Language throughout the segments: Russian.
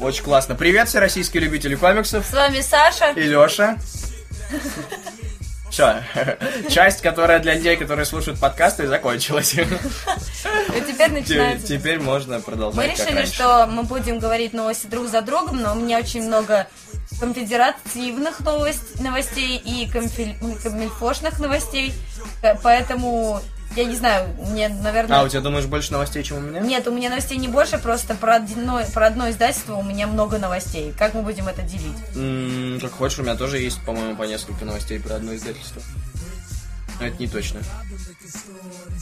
Очень классно. Привет, все российские любители комиксов. С вами Саша. И Леша. Все, часть, которая для людей, которые слушают подкасты, закончилась. И теперь начинается. Теперь можно продолжать. Мы решили, что мы будем говорить новости друг за другом, но у меня очень много конфедеративных новостей и камильфошных новостей, поэтому я не знаю, мне, наверное... А, у тебя, думаешь, больше новостей, чем у меня? Нет, у меня новостей не больше, просто про одно, про одно издательство у меня много новостей. Как мы будем это делить? М-м, как хочешь, у меня тоже есть, по-моему, по несколько новостей про одно издательство. Но это не точно.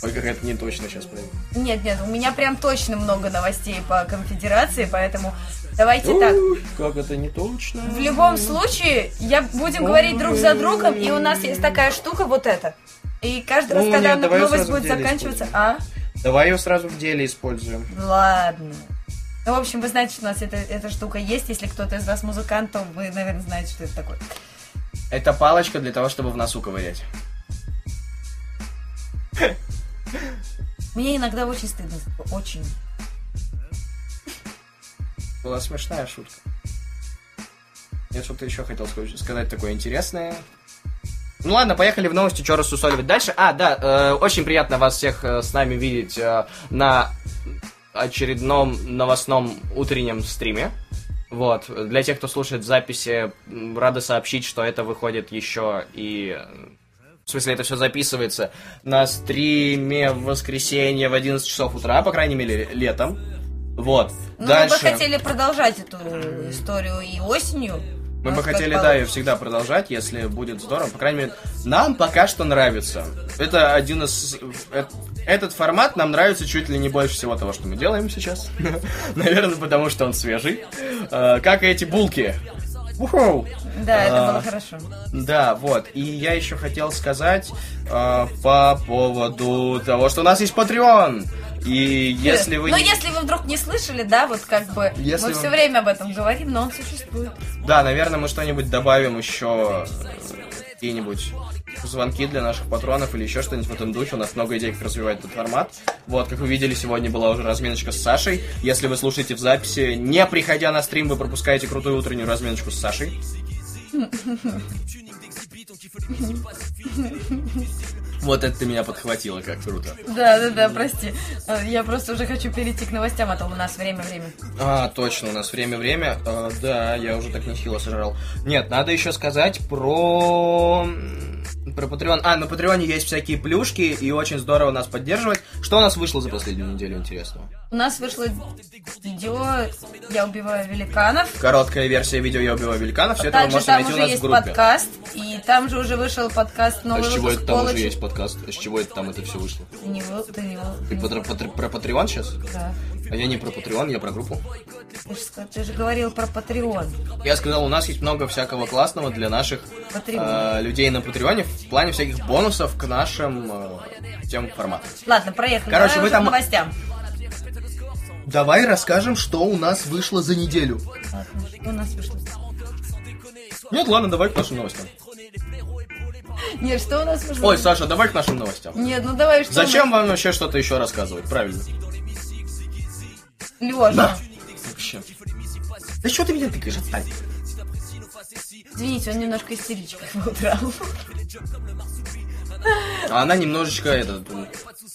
Ой, как это не точно сейчас прям. Нет, нет, у меня прям точно много новостей по конфедерации, поэтому давайте так. Как это не точно? В любом случае, я будем говорить друг за другом, и у нас есть такая штука, вот эта. И каждый раз, Ну, когда нет, новость будет заканчиваться... А? Давай ее сразу в деле используем. Ладно. Ну, в общем, вы знаете, что у нас эта, эта штука есть. Если кто-то из вас музыкант, то вы, наверное, знаете, что это такое. Это палочка для того, чтобы в носу ковырять. Мне иногда очень стыдно. Очень. Была смешная шутка. Я что-то еще хотел сказать такое интересное. Ну ладно, поехали в новости, что рассусоливать дальше. А, да, э, очень приятно вас всех э, с нами видеть э, на очередном новостном утреннем стриме. Вот, для тех, кто слушает записи, рада сообщить, что это выходит еще и... В смысле, это все записывается на стриме в воскресенье в 11 часов утра, по крайней мере, летом. Вот. Ну, Дальше... мы бы хотели продолжать эту историю и осенью. Мы бы хотели, да, ее всегда продолжать, если будет здорово. По крайней мере, нам пока что нравится. Это один из... Этот формат нам нравится чуть ли не больше всего того, что мы делаем сейчас. Наверное, потому что он свежий. Как и эти булки. Уху! Да, это а, было хорошо. Да, вот. И я еще хотел сказать а, по поводу того, что у нас есть Patreon. И если вы... Ну, не... если вы вдруг не слышали, да, вот как бы если мы вы... все время об этом говорим, но он существует. Да, наверное, мы что-нибудь добавим еще какие-нибудь звонки для наших патронов или еще что-нибудь в этом духе. У нас много идей, как развивать этот формат. Вот, как вы видели, сегодня была уже разминочка с Сашей. Если вы слушаете в записи, не приходя на стрим, вы пропускаете крутую утреннюю разминочку с Сашей. Вот это ты меня подхватила, как круто. Да, да, да, прости. Я просто уже хочу перейти к новостям, а то у нас время-время. А, точно, у нас время-время. А, да, я уже так нехило сожрал. Нет, надо еще сказать про про Patreon. А, на Патреоне есть всякие плюшки, и очень здорово нас поддерживать. Что у нас вышло за последнюю неделю интересного? У нас вышло видео «Я убиваю великанов». Короткая версия видео «Я убиваю великанов». Все это вы можете найти у нас в группе. подкаст, и там же уже вышел подкаст новый А с чего это там уже есть подкаст? А с чего это там это все вышло? Не был, ты не был. Ты про, про, про Patreon сейчас? Да. А я не про Patreon, я про группу. Ты же, ты же говорил про Patreon. Я сказал, у нас есть много всякого классного для наших э, людей на Патреоне в плане всяких бонусов к нашим э, тем форматам. Ладно, проехали. Короче, Давай вы там... новостям. Давай расскажем, что у нас вышло за неделю. Ладно, что у нас вышло? Нет, ладно, давай к нашим новостям. Нет, что у нас вышло? Ой, Саша, давай к нашим новостям. Нет, ну давай что. Зачем вам вообще что-то еще рассказывать, правильно? Лёша. Да. Вообще. Да что ты меня тыкаешь, отстань. Извините, он немножко истеричка по утрам. А она немножечко этот...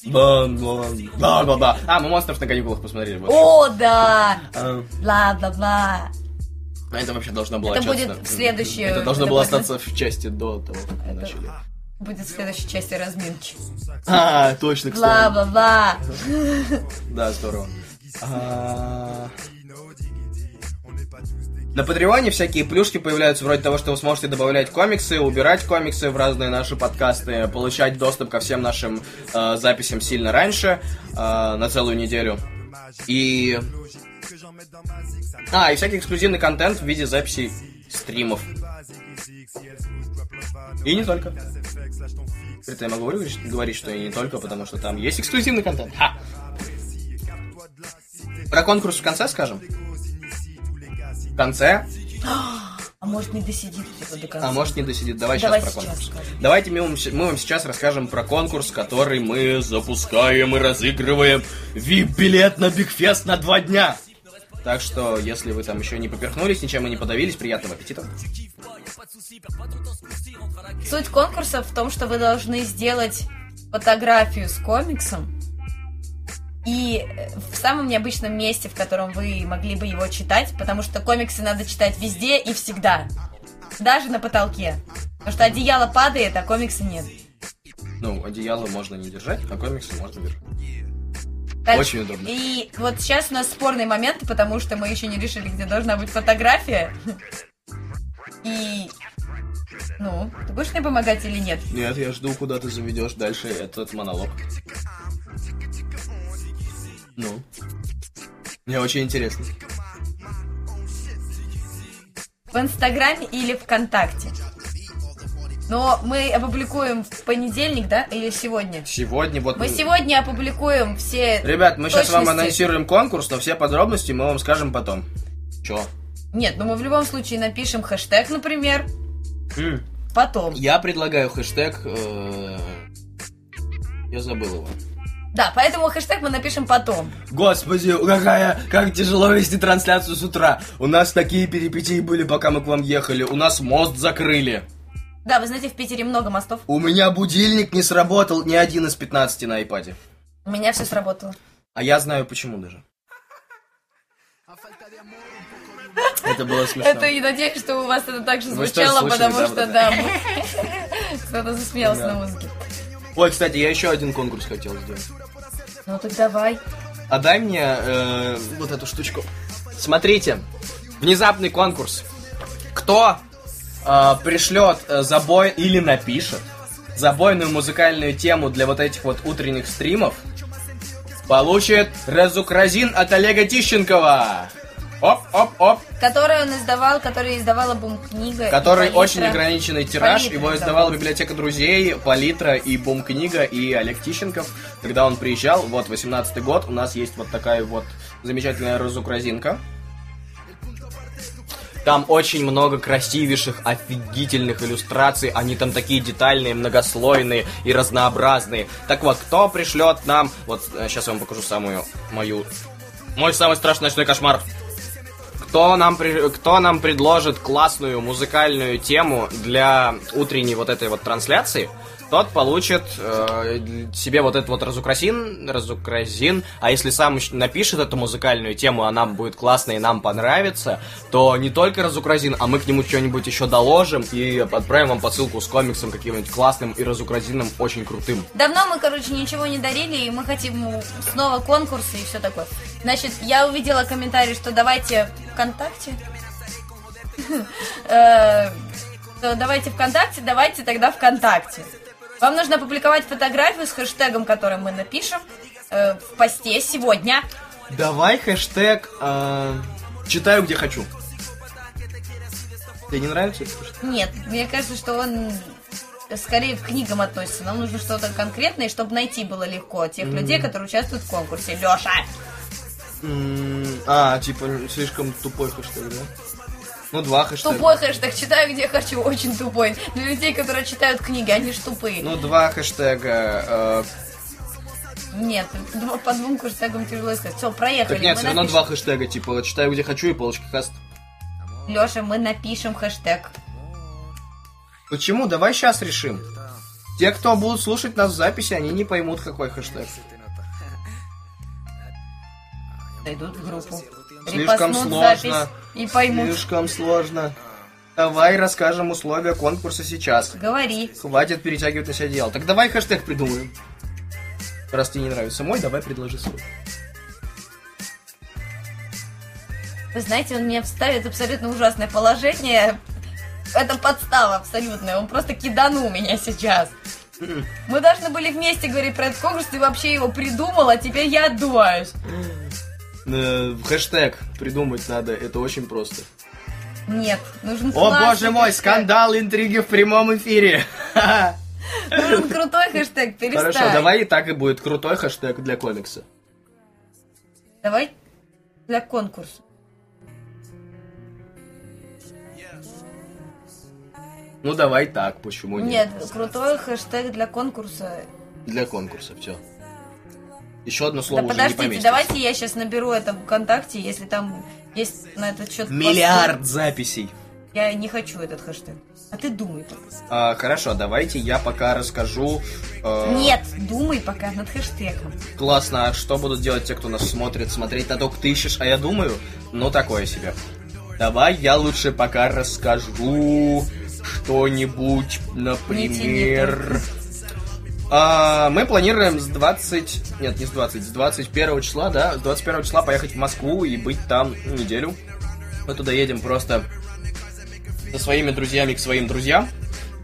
Бла-бла-бла. А, мы монстров на каникулах посмотрели. Вот. О, да! Бла-бла-бла. А это вообще должно было Это будет следующее... Это должно было остаться в части до того, как мы начали. Будет в следующей части разминки. А, точно, кстати. Бла-бла-бла. Да, здорово. На Патреоне всякие плюшки появляются вроде того, что вы сможете добавлять комиксы, убирать комиксы в разные наши подкасты, получать доступ ко всем нашим э, записям сильно раньше, э, на целую неделю. И... А, и всякий эксклюзивный контент в виде записей стримов. И не только. Это я могу говорить, что и не только, потому что там есть эксклюзивный контент. Ха! Про конкурс в конце скажем? В конце? А может не досидит типа, до конца? А может не досидит. Давай, Давай сейчас про сейчас конкурс. скажем. Давайте мы вам, мы вам сейчас расскажем про конкурс, который мы запускаем и разыгрываем. VIP-билет на Бигфест на два дня. Так что, если вы там еще не поперхнулись, ничем и не подавились, приятного аппетита. Суть конкурса в том, что вы должны сделать фотографию с комиксом и в самом необычном месте, в котором вы могли бы его читать, потому что комиксы надо читать везде и всегда. Даже на потолке. Потому что одеяло падает, а комикса нет. Ну, одеяло можно не держать, а комиксы можно держать. Так, Очень удобно. И вот сейчас у нас спорный момент, потому что мы еще не решили, где должна быть фотография. И... Ну, ты будешь мне помогать или нет? Нет, я жду, куда ты заведешь дальше этот монолог. Ну. Мне очень интересно. В Инстаграме или ВКонтакте? Но мы опубликуем в понедельник, да? Или сегодня? Сегодня вот... Мы сегодня опубликуем все Ребят, мы сейчас вам точности. анонсируем конкурс, но все подробности мы вам скажем потом. Чё? Нет, ну мы в любом случае напишем хэштег, например, М, потом. Я предлагаю хэштег... э, Я забыл его. Да, поэтому хэштег мы напишем потом. Господи, какая, как тяжело вести трансляцию с утра. У нас такие перипетии были, пока мы к вам ехали. У нас мост закрыли. Да, вы знаете, в Питере много мостов. У меня будильник не сработал ни один из 15 на айпаде. У меня все сработало. А я знаю почему даже. Это было смешно. Это и надеюсь, что у вас это также звучало, потому что, да, кто-то засмеялся на музыке. Ой, кстати, я еще один конкурс хотел сделать. Ну так давай. А дай мне э, вот эту штучку. Смотрите, внезапный конкурс. Кто э, пришлет э, забой или напишет забойную музыкальную тему для вот этих вот утренних стримов, получит разукразин от Олега Тищенкова. Оп-оп-оп. Который он издавал, который издавала бум-книга. Который очень ограниченный тираж. Палитра, Его да. издавала библиотека друзей, Палитра и Бум-книга, и Олег Тищенков. Когда он приезжал, вот, 18-й год, у нас есть вот такая вот замечательная разукразинка. Там очень много красивейших, офигительных иллюстраций. Они там такие детальные, многослойные и разнообразные. Так вот, кто пришлет нам... Вот, сейчас я вам покажу самую мою... Мой самый страшный ночной кошмар. Кто нам, кто нам предложит классную музыкальную тему для утренней вот этой вот трансляции, тот получит э, себе вот этот вот разукрасин, разукрасин, а если сам напишет эту музыкальную тему, она будет классная и нам понравится, то не только разукрасин, а мы к нему что-нибудь еще доложим и отправим вам посылку с комиксом каким-нибудь классным и разукрасином очень крутым. Давно мы, короче, ничего не дарили, и мы хотим снова конкурсы и все такое. Значит, я увидела комментарий, что давайте ВКонтакте. Э, Давайте ВКонтакте, давайте тогда ВКонтакте. Вам нужно опубликовать фотографию с хэштегом, который мы напишем э, в посте сегодня. Давай хэштег э, читаю где хочу. Тебе не нравится это? Нет, мне кажется, что он скорее к книгам относится. Нам нужно что-то конкретное, чтобы найти было легко тех людей, которые участвуют в конкурсе. Леша! М, А, типа, слишком тупой хэштег, да? Ну, два хэштега. Тупой хэштег читаю, где хочу, очень тупой. Для людей, которые читают книги, они ж тупые. Ну, два хэштега. э, Нет, дво- по двум хэштегам тяжело сказать. Все, проехали. Так нет, мы все равно напишем. два хэштега, типа, читаю где хочу и полочка каст. Леша, мы напишем хэштег. Почему? Давай сейчас решим. Те, кто будут слушать нас в записи, они не поймут, какой хэштег. Зайдут в группу. Слишком сложно. запись И поймут. Слишком сложно. Давай расскажем условия конкурса сейчас. Говори. Хватит перетягивать на себя одеяло. Так давай хэштег придумаем. Раз тебе не нравится мой, давай предложи свой. Вы знаете, он меня вставит в абсолютно ужасное положение. Это подстава абсолютная. Он просто киданул меня сейчас. Мы должны были вместе говорить про этот конкурс, ты вообще его придумал, а теперь я отдуваюсь. Э, хэштег придумать надо, это очень просто. Нет, нужен О боже мой, хэштег. скандал, интриги в прямом эфире. Нужен крутой хэштег, перестань. Хорошо, давай и так и будет крутой хэштег для комикса. Давай для конкурса. Ну давай так, почему нет? Нет, крутой хэштег для конкурса. Для конкурса, все. Еще одно слово да уже не подождите, поместится. давайте я сейчас наберу это ВКонтакте, если там есть на этот счет... Миллиард записей. Я не хочу этот хэштег. А ты думай пока. А, хорошо, давайте я пока расскажу. э, Нет, думай пока над хэштегом. Классно, а что будут делать те, кто нас смотрит? Смотреть на то, как ты ищешь, а я думаю, ну такое себе. Давай я лучше пока расскажу что-нибудь, например... А, мы планируем с 20... Нет, не с 20, с 21 числа, да? С 21 числа поехать в Москву и быть там неделю. Мы туда едем просто со своими друзьями к своим друзьям.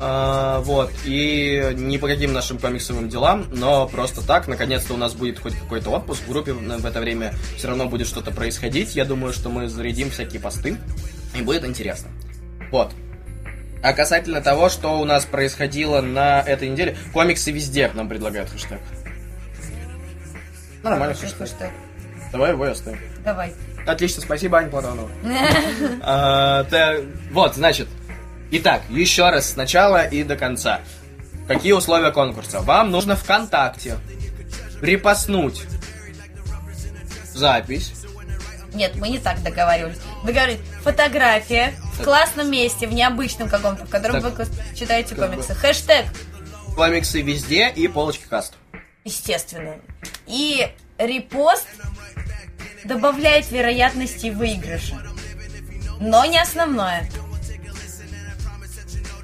А, вот, и не по каким нашим комиксовым делам, но просто так, наконец-то у нас будет хоть какой-то отпуск, в группе в это время все равно будет что-то происходить, я думаю, что мы зарядим всякие посты, и будет интересно. Вот. А касательно того, что у нас происходило на этой неделе, комиксы везде нам предлагают хэштег. Нормально хэштег. хэштег. Давай его оставим. Давай. Отлично, спасибо, Аня Платонова. А, Вот, значит, итак, еще раз сначала и до конца. Какие условия конкурса? Вам нужно ВКонтакте репостнуть запись. Нет, мы не так договаривались. Договорились. Фотография в классном месте, в необычном каком-то, в котором Так, вы читаете как комиксы. Хэштег, Комиксы везде и полочки каст. естественно. И репост добавляет вероятности выигрыша. Но не основное.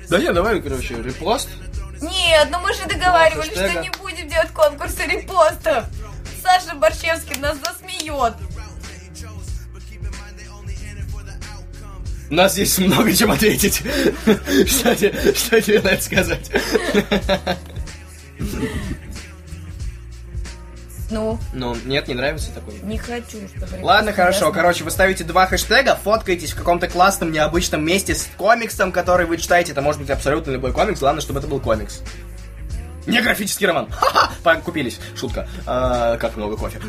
Да не, давай, короче, репост. Нет, ну мы же договаривались, что не будем делать конкурсы репостов. Саша Борщевский нас засмеет. У нас есть много чем ответить. Что тебе, что тебе на это сказать? Ну, Ну, нет, не нравится такой. не хочу, чтобы... Ладно, хорошо. Короче, вы ставите два хэштега, фоткаетесь в каком-то классном, необычном месте с комиксом, который вы читаете. Это может быть абсолютно любой комикс. Главное, чтобы это был комикс. Не графический роман. Ха-ха! Купились. Шутка. А, как много кофе.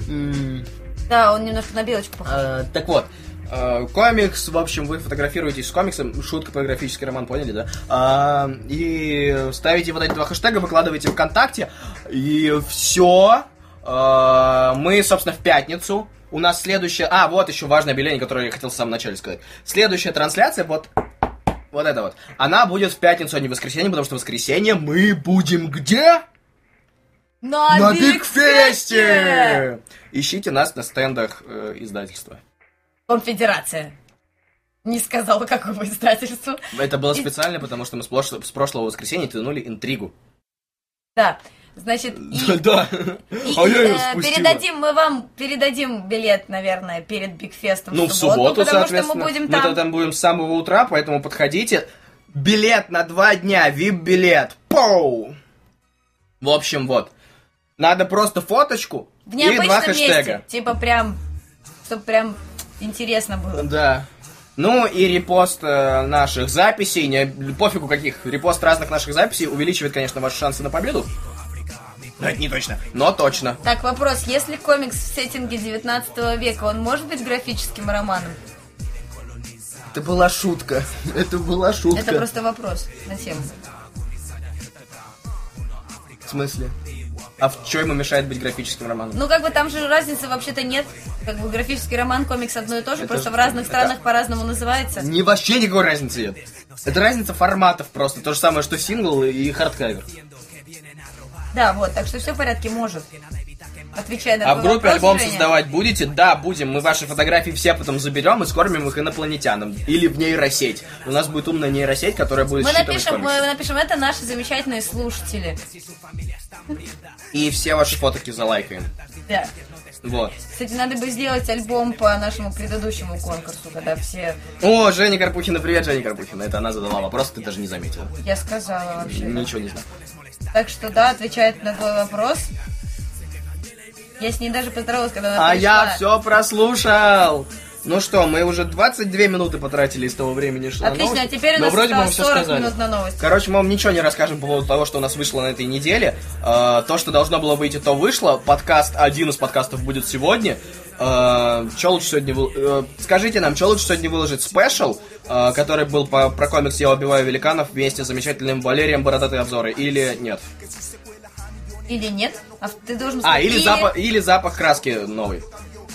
Да, он немножко на белочку похож. а, Так вот. А, Комикс, в общем, вы фотографируетесь с комиксом, шутка про графический роман, поняли, да? А, И ставите вот эти два хэштега, выкладываете ВКонтакте, и все. Мы, собственно, в пятницу. У нас следующая... А, вот еще важное объявление, которое я хотел в самом начале сказать. Следующая трансляция, вот вот это вот. Она будет в пятницу, а не в воскресенье, потому что в воскресенье мы будем где? На, На Бигфесте! Бигфесте! Ищите нас на стендах э, издательства. Конфедерация. Не сказала, какого издательства. Это было специально, потому что мы с, прошло- с прошлого воскресенья тянули интригу. Да, значит, и, Да. и- А я э, передадим, мы вам передадим билет, наверное, перед Бигфестом Ну, в субботу, потому что мы будем Мы там. тогда там будем с самого утра, поэтому подходите. Билет на два дня, вип-билет. Поу! В общем, вот. Надо просто фоточку В и два хэштега. месте. Типа прям, чтобы прям интересно было. Да. Ну и репост э, наших записей, не, пофигу каких, репост разных наших записей увеличивает, конечно, ваши шансы на победу. Но это не точно, но точно. Так, вопрос. Если комикс в сеттинге 19 века, он может быть графическим романом? Это была шутка. Это была шутка. Это просто вопрос на тему. В смысле? А в чем ему мешает быть графическим романом? Ну, как бы там же разницы вообще-то нет. Как бы графический роман, комикс одно и то же, Это просто ж- в разных это- странах по-разному называется. Не вообще никакой разницы нет. Это разница форматов просто. То же самое, что сингл и хардкавер. Да, вот, так что все в порядке, может. Отвечая на А в группе вопрос, альбом Женя. создавать будете? Да, будем. Мы ваши фотографии все потом заберем и скормим их инопланетянам. Или в нейросеть. У нас будет умная нейросеть, которая будет Мы напишем, мы комиксы. напишем, это наши замечательные слушатели. И все ваши фотки залайкаем. Да. Вот. Кстати, надо бы сделать альбом по нашему предыдущему конкурсу, когда все... О, Женя Карпухина, привет, Женя Карпухина. Это она задала вопрос, ты даже не заметила. Я сказала вообще. Ничего не знаю. Так что да, отвечает на твой вопрос. Я с ней даже поздоровалась, когда она А пришла. я все прослушал. Ну что, мы уже 22 минуты потратили из того времени, что на Отлично, а новости. теперь у Но нас вроде бы мы осталось все 40 сказали. минут на новости. Короче, мы вам ничего не расскажем по поводу того, что у нас вышло на этой неделе. Э, то, что должно было выйти, то вышло. Подкаст, один из подкастов будет сегодня. что лучше сегодня вы- э, Скажите нам, что лучше сегодня выложить? Спешл, э, который был по, про комикс «Я убиваю великанов» вместе с замечательным Валерием Бородатые обзоры, или нет? Или нет? А ты должен А, или, запах, или запах краски новый.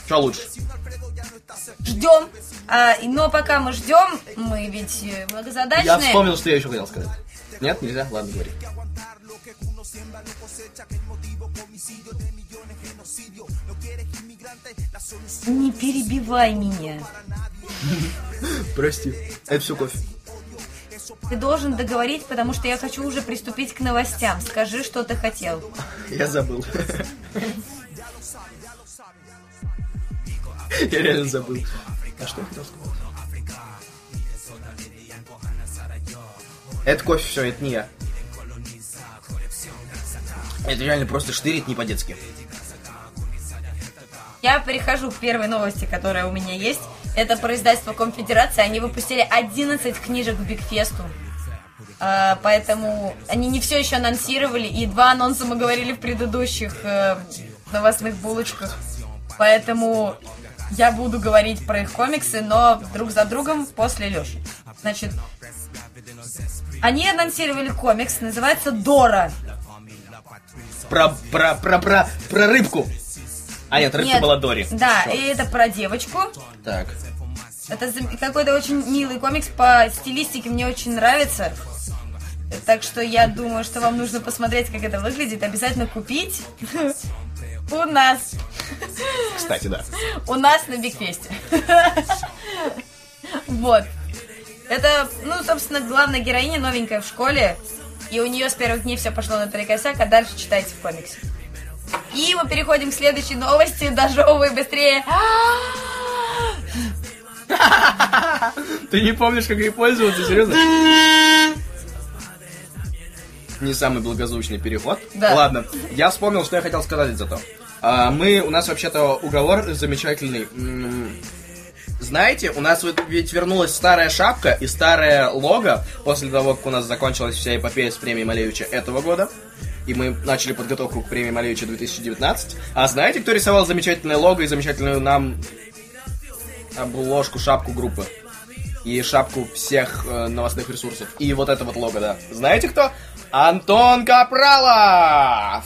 Что лучше? Ждем. А, но пока мы ждем, мы ведь э, многозадачные. Я вспомнил, что я еще хотел сказать. Нет, нельзя? Ладно, говори. Не перебивай меня. Прости. Это все кофе. Ты должен договорить, потому что я хочу уже приступить к новостям. Скажи, что ты хотел. Я забыл. Я реально забыл. А что я хотел сказать? Это кофе, все, это не я. Это реально просто штырит не по-детски. Я перехожу к первой новости, которая у меня есть. Это про издательство Конфедерация. Они выпустили 11 книжек к Бигфесту. А, поэтому они не все еще анонсировали, и два анонса мы говорили в предыдущих э, новостных булочках. Поэтому я буду говорить про их комиксы, но друг за другом после Леши. Значит, они анонсировали комикс, называется Дора. Про, про, про, про, про рыбку. А нет, рыбка Нет, была Дори. Да, Всё. и это про девочку. Так. Это какой-то очень милый комикс по стилистике, мне очень нравится. Так что я думаю, что вам нужно посмотреть, как это выглядит. Обязательно купить у нас. Кстати, да. У нас на Бигфесте. Вот. Это, ну, собственно, главная героиня новенькая в школе. И у нее с первых дней все пошло наперекосяк, а дальше читайте в комиксе. И мы переходим к следующей новости. Дожевывай быстрее. Ты не помнишь, как ей пользоваться, серьезно? Не самый благозвучный переход. Да. Ладно, я вспомнил, что я хотел сказать зато. А, мы, у нас вообще-то уговор замечательный. Знаете, у нас вот ведь вернулась старая шапка и старое лого после того, как у нас закончилась вся эпопея с премией Малевича этого года. И мы начали подготовку к премии Малевича 2019. А знаете, кто рисовал замечательное лого и замечательную нам обложку, шапку группы? И шапку всех э, новостных ресурсов. И вот это вот лого, да. Знаете кто? Антон Капралов!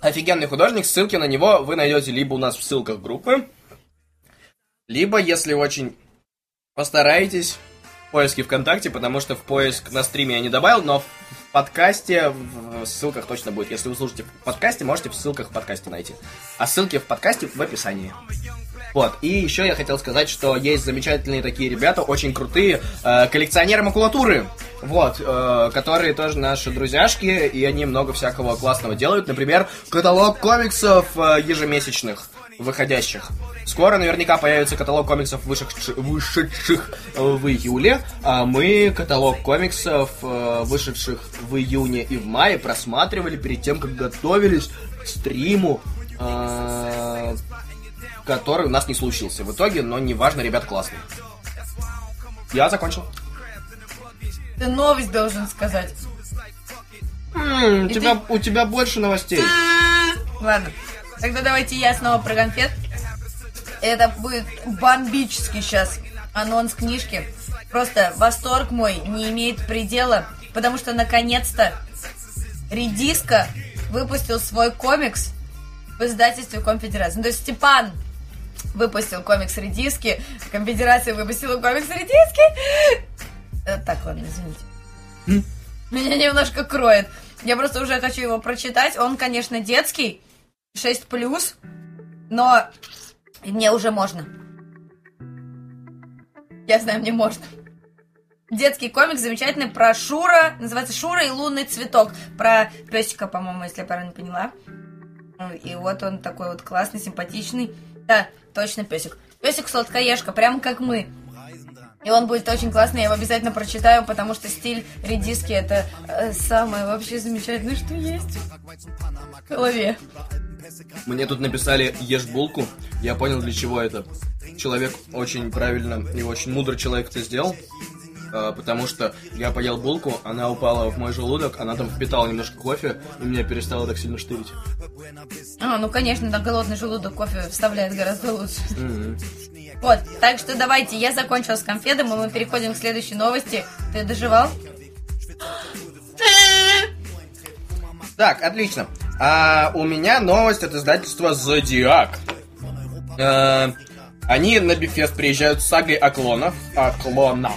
Офигенный художник, ссылки на него вы найдете либо у нас в ссылках группы, либо, если очень постараетесь, в поиске ВКонтакте, потому что в поиск на стриме я не добавил, но подкасте, в ссылках точно будет. Если вы слушаете в подкасте, можете в ссылках в подкасте найти. А ссылки в подкасте в описании. Вот, и еще я хотел сказать, что есть замечательные такие ребята, очень крутые, э, коллекционеры макулатуры, вот, э, которые тоже наши друзьяшки, и они много всякого классного делают. Например, каталог комиксов э, ежемесячных, выходящих. Скоро наверняка появится каталог комиксов, вышедших, вышедших в июле, а мы каталог комиксов, э, вышедших в июне и в мае, просматривали перед тем, как готовились к стриму, э, который у нас не случился в итоге, но неважно, ребят классные. Я закончил. Ты новость должен сказать. М, у, тебя, у тебя больше новостей. Ладно. Тогда давайте я снова про конфет. Это будет бомбический сейчас анонс книжки. Просто восторг мой не имеет предела, потому что наконец-то Редиска выпустил свой комикс в издательстве Конфедерации. Ну, то есть Степан выпустил комикс Редиски, Конфедерация выпустила комикс Редиски. Э, Так, ладно, извините. Меня немножко кроет. Я просто уже хочу его прочитать. Он, конечно, детский, 6 плюс, но мне уже можно. Я знаю, мне можно. Детский комикс замечательный про Шура, называется Шура и лунный цветок. Про песика, по-моему, если я правильно поняла. Ну, И вот он такой вот классный, симпатичный. Да, точно песик. Песик сладкоежка, прям как мы. И он будет очень классный, я его обязательно прочитаю, потому что стиль редиски это э, самое вообще замечательное, что есть в голове. Мне тут написали «Ешь булку». Я понял, для чего это. Человек очень правильно и очень мудрый человек это сделал. э, Потому что я поел булку, она упала в мой желудок, она там впитала немножко кофе, и меня перестало так сильно штырить. А, ну конечно, на голодный желудок кофе вставляет гораздо лучше. Мгм. Вот, так что давайте, я закончила с конфетом, и мы переходим к следующей новости. Ты доживал? Так, отлично. А у меня новость от издательства Зодиак. Э, Они на Бифест приезжают с сагой о клонах. О клонах.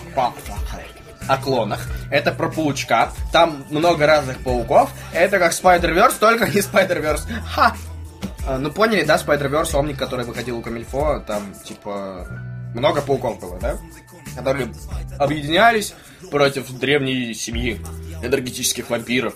О клонах. Это про паучка. Там много разных пауков. Это как Spider-Verse, только не Spider-Verse. Ха! А, Ну, поняли, да, Spider-Verse, Омник, который выходил у Камильфо, там, типа, много пауков было, да? Которые объединялись против древней семьи энергетических вампиров.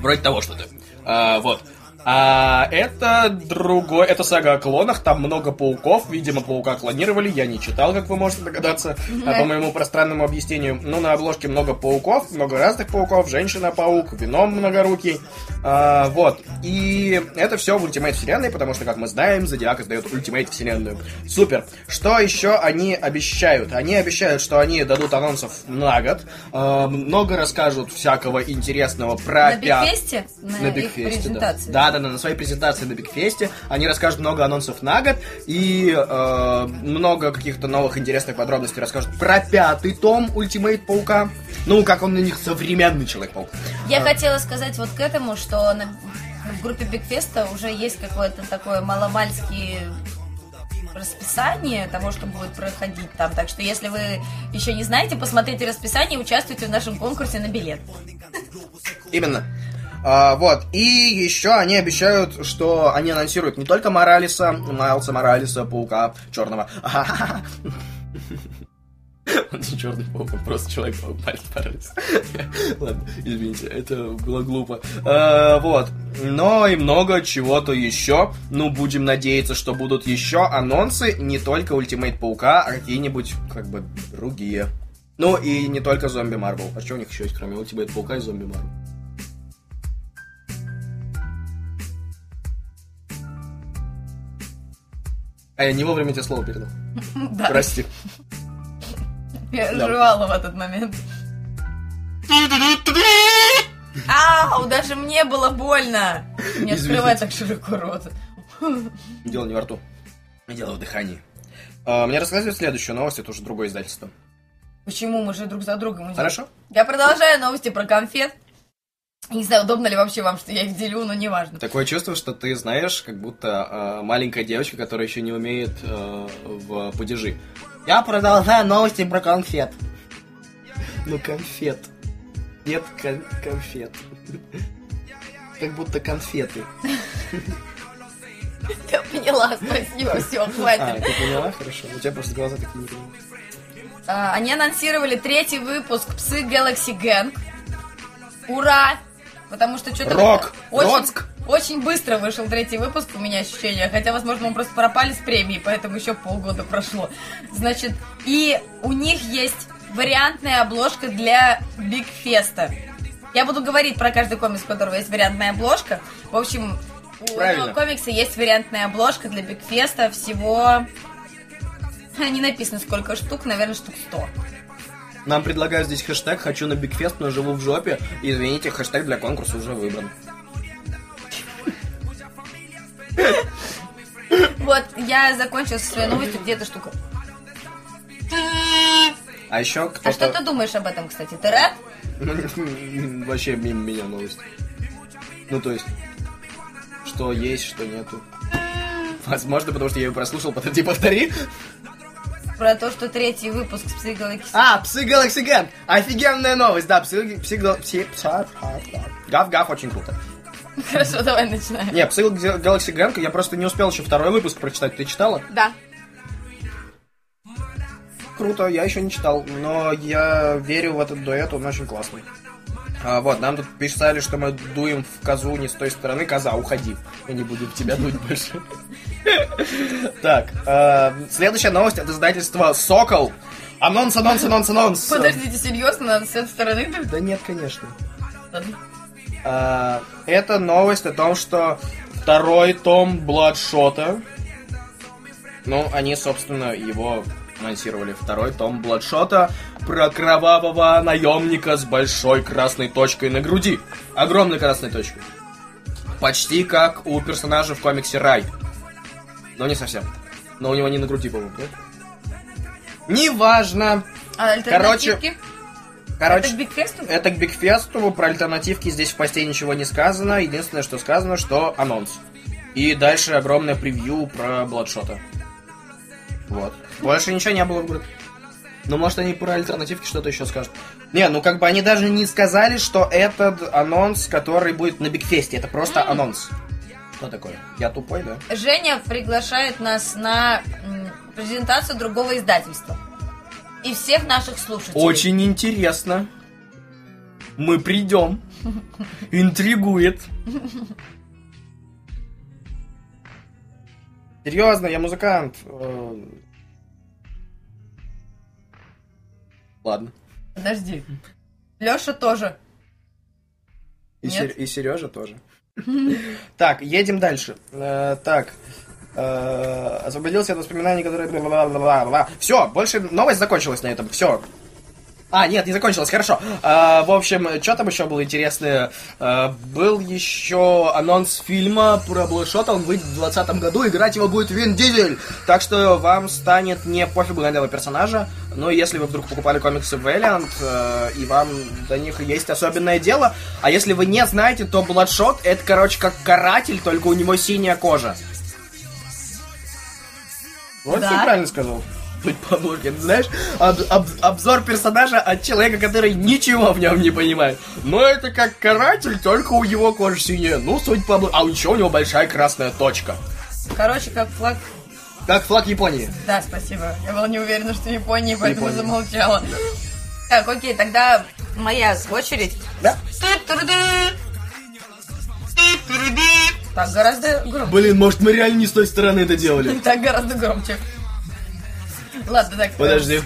Вроде того что-то. А, вот. А это другой, это сага о клонах, там много пауков, видимо, паука клонировали, я не читал, как вы можете догадаться, а по моему пространному объяснению. Ну, на обложке много пауков, много разных пауков, женщина-паук, вином многорукий, А, вот. И это все в Ultimate вселенной, потому что, как мы знаем, Зодиак издает Ultimate вселенную. Супер. Что еще они обещают? Они обещают, что они дадут анонсов на год, а, много расскажут всякого интересного про На пят- Бигфесте? На, на Бигфесте, да. презентации? Да, да, на своей презентации на Бигфесте. Они расскажут много анонсов на год и э, много каких-то новых интересных подробностей расскажут про пятый том Ультимейт Паука. Ну, как он на них современный Человек-паук. Я хотела сказать вот к этому, что на- в группе Бигфеста уже есть какое-то такое маломальски расписание того, что будет проходить там. Так что если вы еще не знаете, посмотрите расписание и участвуйте в нашем конкурсе на билет. Именно. А, вот. И еще они обещают, что они анонсируют не только Моралиса, Майлса Моралиса, Паука Черного. Он не черный паук, он просто человек-паук, Майлз Моралес. Ладно, извините, это было глупо. А, вот. Но и много чего-то еще. Ну, будем надеяться, что будут еще анонсы, не только Ультимейт Паука, а какие-нибудь, как бы, другие. Ну, и не только Зомби Марвел. А что у них еще есть, кроме Ультимейт Паука и Зомби Марвел? А я не вовремя тебе слово передал. Да, Прости. я Да. жевала в этот момент. Ау, даже мне было больно. Не открывай так широко рот. Дело не во рту. Дело в дыхании. А, Мне рассказывают следующую новость, это уже другое издательство. Почему мы же друг за другом идем? Хорошо? Я продолжаю новости про конфет. Не знаю, удобно ли вообще вам, что я их делю, но неважно. Такое чувство, что ты знаешь, как будто э, маленькая девочка, которая еще не умеет э, в падежи. Я продолжаю новости про конфет. Ну, конфет. Нет кон- конфет. Как будто конфеты. Я поняла, спасибо, все, А, хватит. ты поняла? Хорошо. У тебя просто глаза такие не. А, Они анонсировали третий выпуск Псы Galaxy Gang. Ура! Потому что что-то... Рок! Очень, Роцк! очень быстро вышел третий выпуск, у меня ощущение. Хотя, возможно, мы просто пропали с премии, поэтому еще полгода прошло. Значит, и у них есть вариантная обложка для Биг Феста. Я буду говорить про каждый комикс, у которого есть вариантная обложка. В общем, у Правильно. комикса есть вариантная обложка для Биг Феста всего... Не написано сколько штук, наверное, штук 100. Нам предлагают здесь хэштег «Хочу на Бигфест, но живу в жопе». Извините, хэштег для конкурса уже выбран. Вот, я закончила со своей новостью, где эта штука. А еще кто-то... А что ты думаешь об этом, кстати? Ты рад? Ну, Вообще мимо меня новость. Ну, то есть, что есть, что нету. Возможно, потому что я ее прослушал, подожди, повтори. Про то, что третий выпуск Псы Галактики... А, Псы Galaxy Gang! Офигенная новость, да, Псы... Псы... Псы... Гав-гав очень круто. Хорошо, давай начинаем. Не, Псы Galaxy Gang, я просто не успел еще второй выпуск прочитать. Ты читала? Да. Круто, я еще не читал, но я верю в этот дуэт, он очень классный. А, вот, нам тут писали, что мы дуем в козу не с той стороны. Коза, уходи. Мы не будем в тебя дуть больше. Так, а, следующая новость от издательства «Сокол». Анонс, анонс, анонс, анонс. Подождите, серьезно, надо с этой стороны? Да нет, конечно. А, Это новость о том, что второй том Бладшота, ну, они, собственно, его анонсировали. Второй том Бладшота про кровавого наемника с большой красной точкой на груди. Огромной красной точкой. Почти как у персонажа в комиксе Рай. Но не совсем. Но у него не на груди, по-моему, нет? Неважно. А альтернативки? Короче, Это к Бигфесту? это к Бигфесту, про альтернативки здесь в посте ничего не сказано. Единственное, что сказано, что анонс. И дальше огромное превью про Бладшота. Вот. Больше ничего не было в группе. Ну, может, они про альтернативки что-то еще скажут. Не, ну как бы они даже не сказали, что этот анонс, который будет на Бигфесте, это просто анонс. Что такое? Я тупой, да? Женя приглашает нас на презентацию другого издательства. И всех наших слушателей. Очень интересно. Мы придем. Интригует. Серьезно, я музыкант. Ладно. Подожди. Леша тоже. И, Нет? Сер- и Сережа тоже. Так, едем дальше. Э, Так. Э, Освободился от воспоминаний, которые... Все, больше новость закончилась на этом. Все. А, нет, не закончилось, хорошо. А, в общем, что там еще было интересное? А, был еще анонс фильма про Блэшота, он выйдет в 2020 году, играть его будет Вин Дизель. Так что вам станет не пофигу на этого персонажа, но если вы вдруг покупали комиксы Valiant, э, и вам до них есть особенное дело, а если вы не знаете, то Бладшот это, короче, как каратель, только у него синяя кожа. Вот Да. я правильно сказал. Быть. Ты знаешь, об- об- обзор персонажа от человека, который ничего в нем не понимает. Но это как каратель, только у его кожи синяя. Ну, суть по обложке. А еще у него большая красная точка. Короче, как флаг. Как флаг Японии. Да, спасибо. Я была не уверена, что Япония, поэтому Япония. замолчала. Так, окей, тогда моя очередь. Да? Так, гораздо громче. Блин, может мы реально не с той стороны это делали. Так, гораздо громче. Ладно, так. Подожди.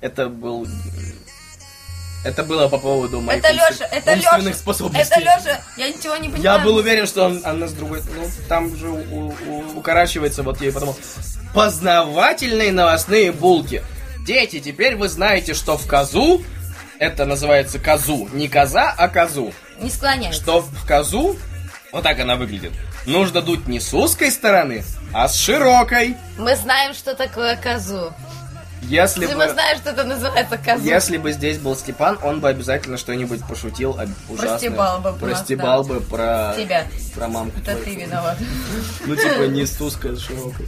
Это был... Это было по поводу моих Это умствен- Леша, это умственных Леша. способностей. Это Леша. Я ничего не понимаю. Я был уверен, что он, она с другой... Ну, там же у- у- укорачивается, вот я и подумал. Познавательные новостные булки. Дети, теперь вы знаете, что в козу... Это называется козу. Не коза, а козу. Не склоняйся. Что в козу... Вот так она выглядит. Нужно дуть не с узкой стороны, а с широкой. Мы знаем, что такое козу. Если Ты бы... мы знаем, что это называется козу. Если бы здесь был Степан, он бы обязательно что-нибудь пошутил об- ужасное. Простебал бы у нас, Простебал да. бы про... Тебя. Про мамку Это твою. ты виноват. Ну, типа, не с узкой, а с широкой.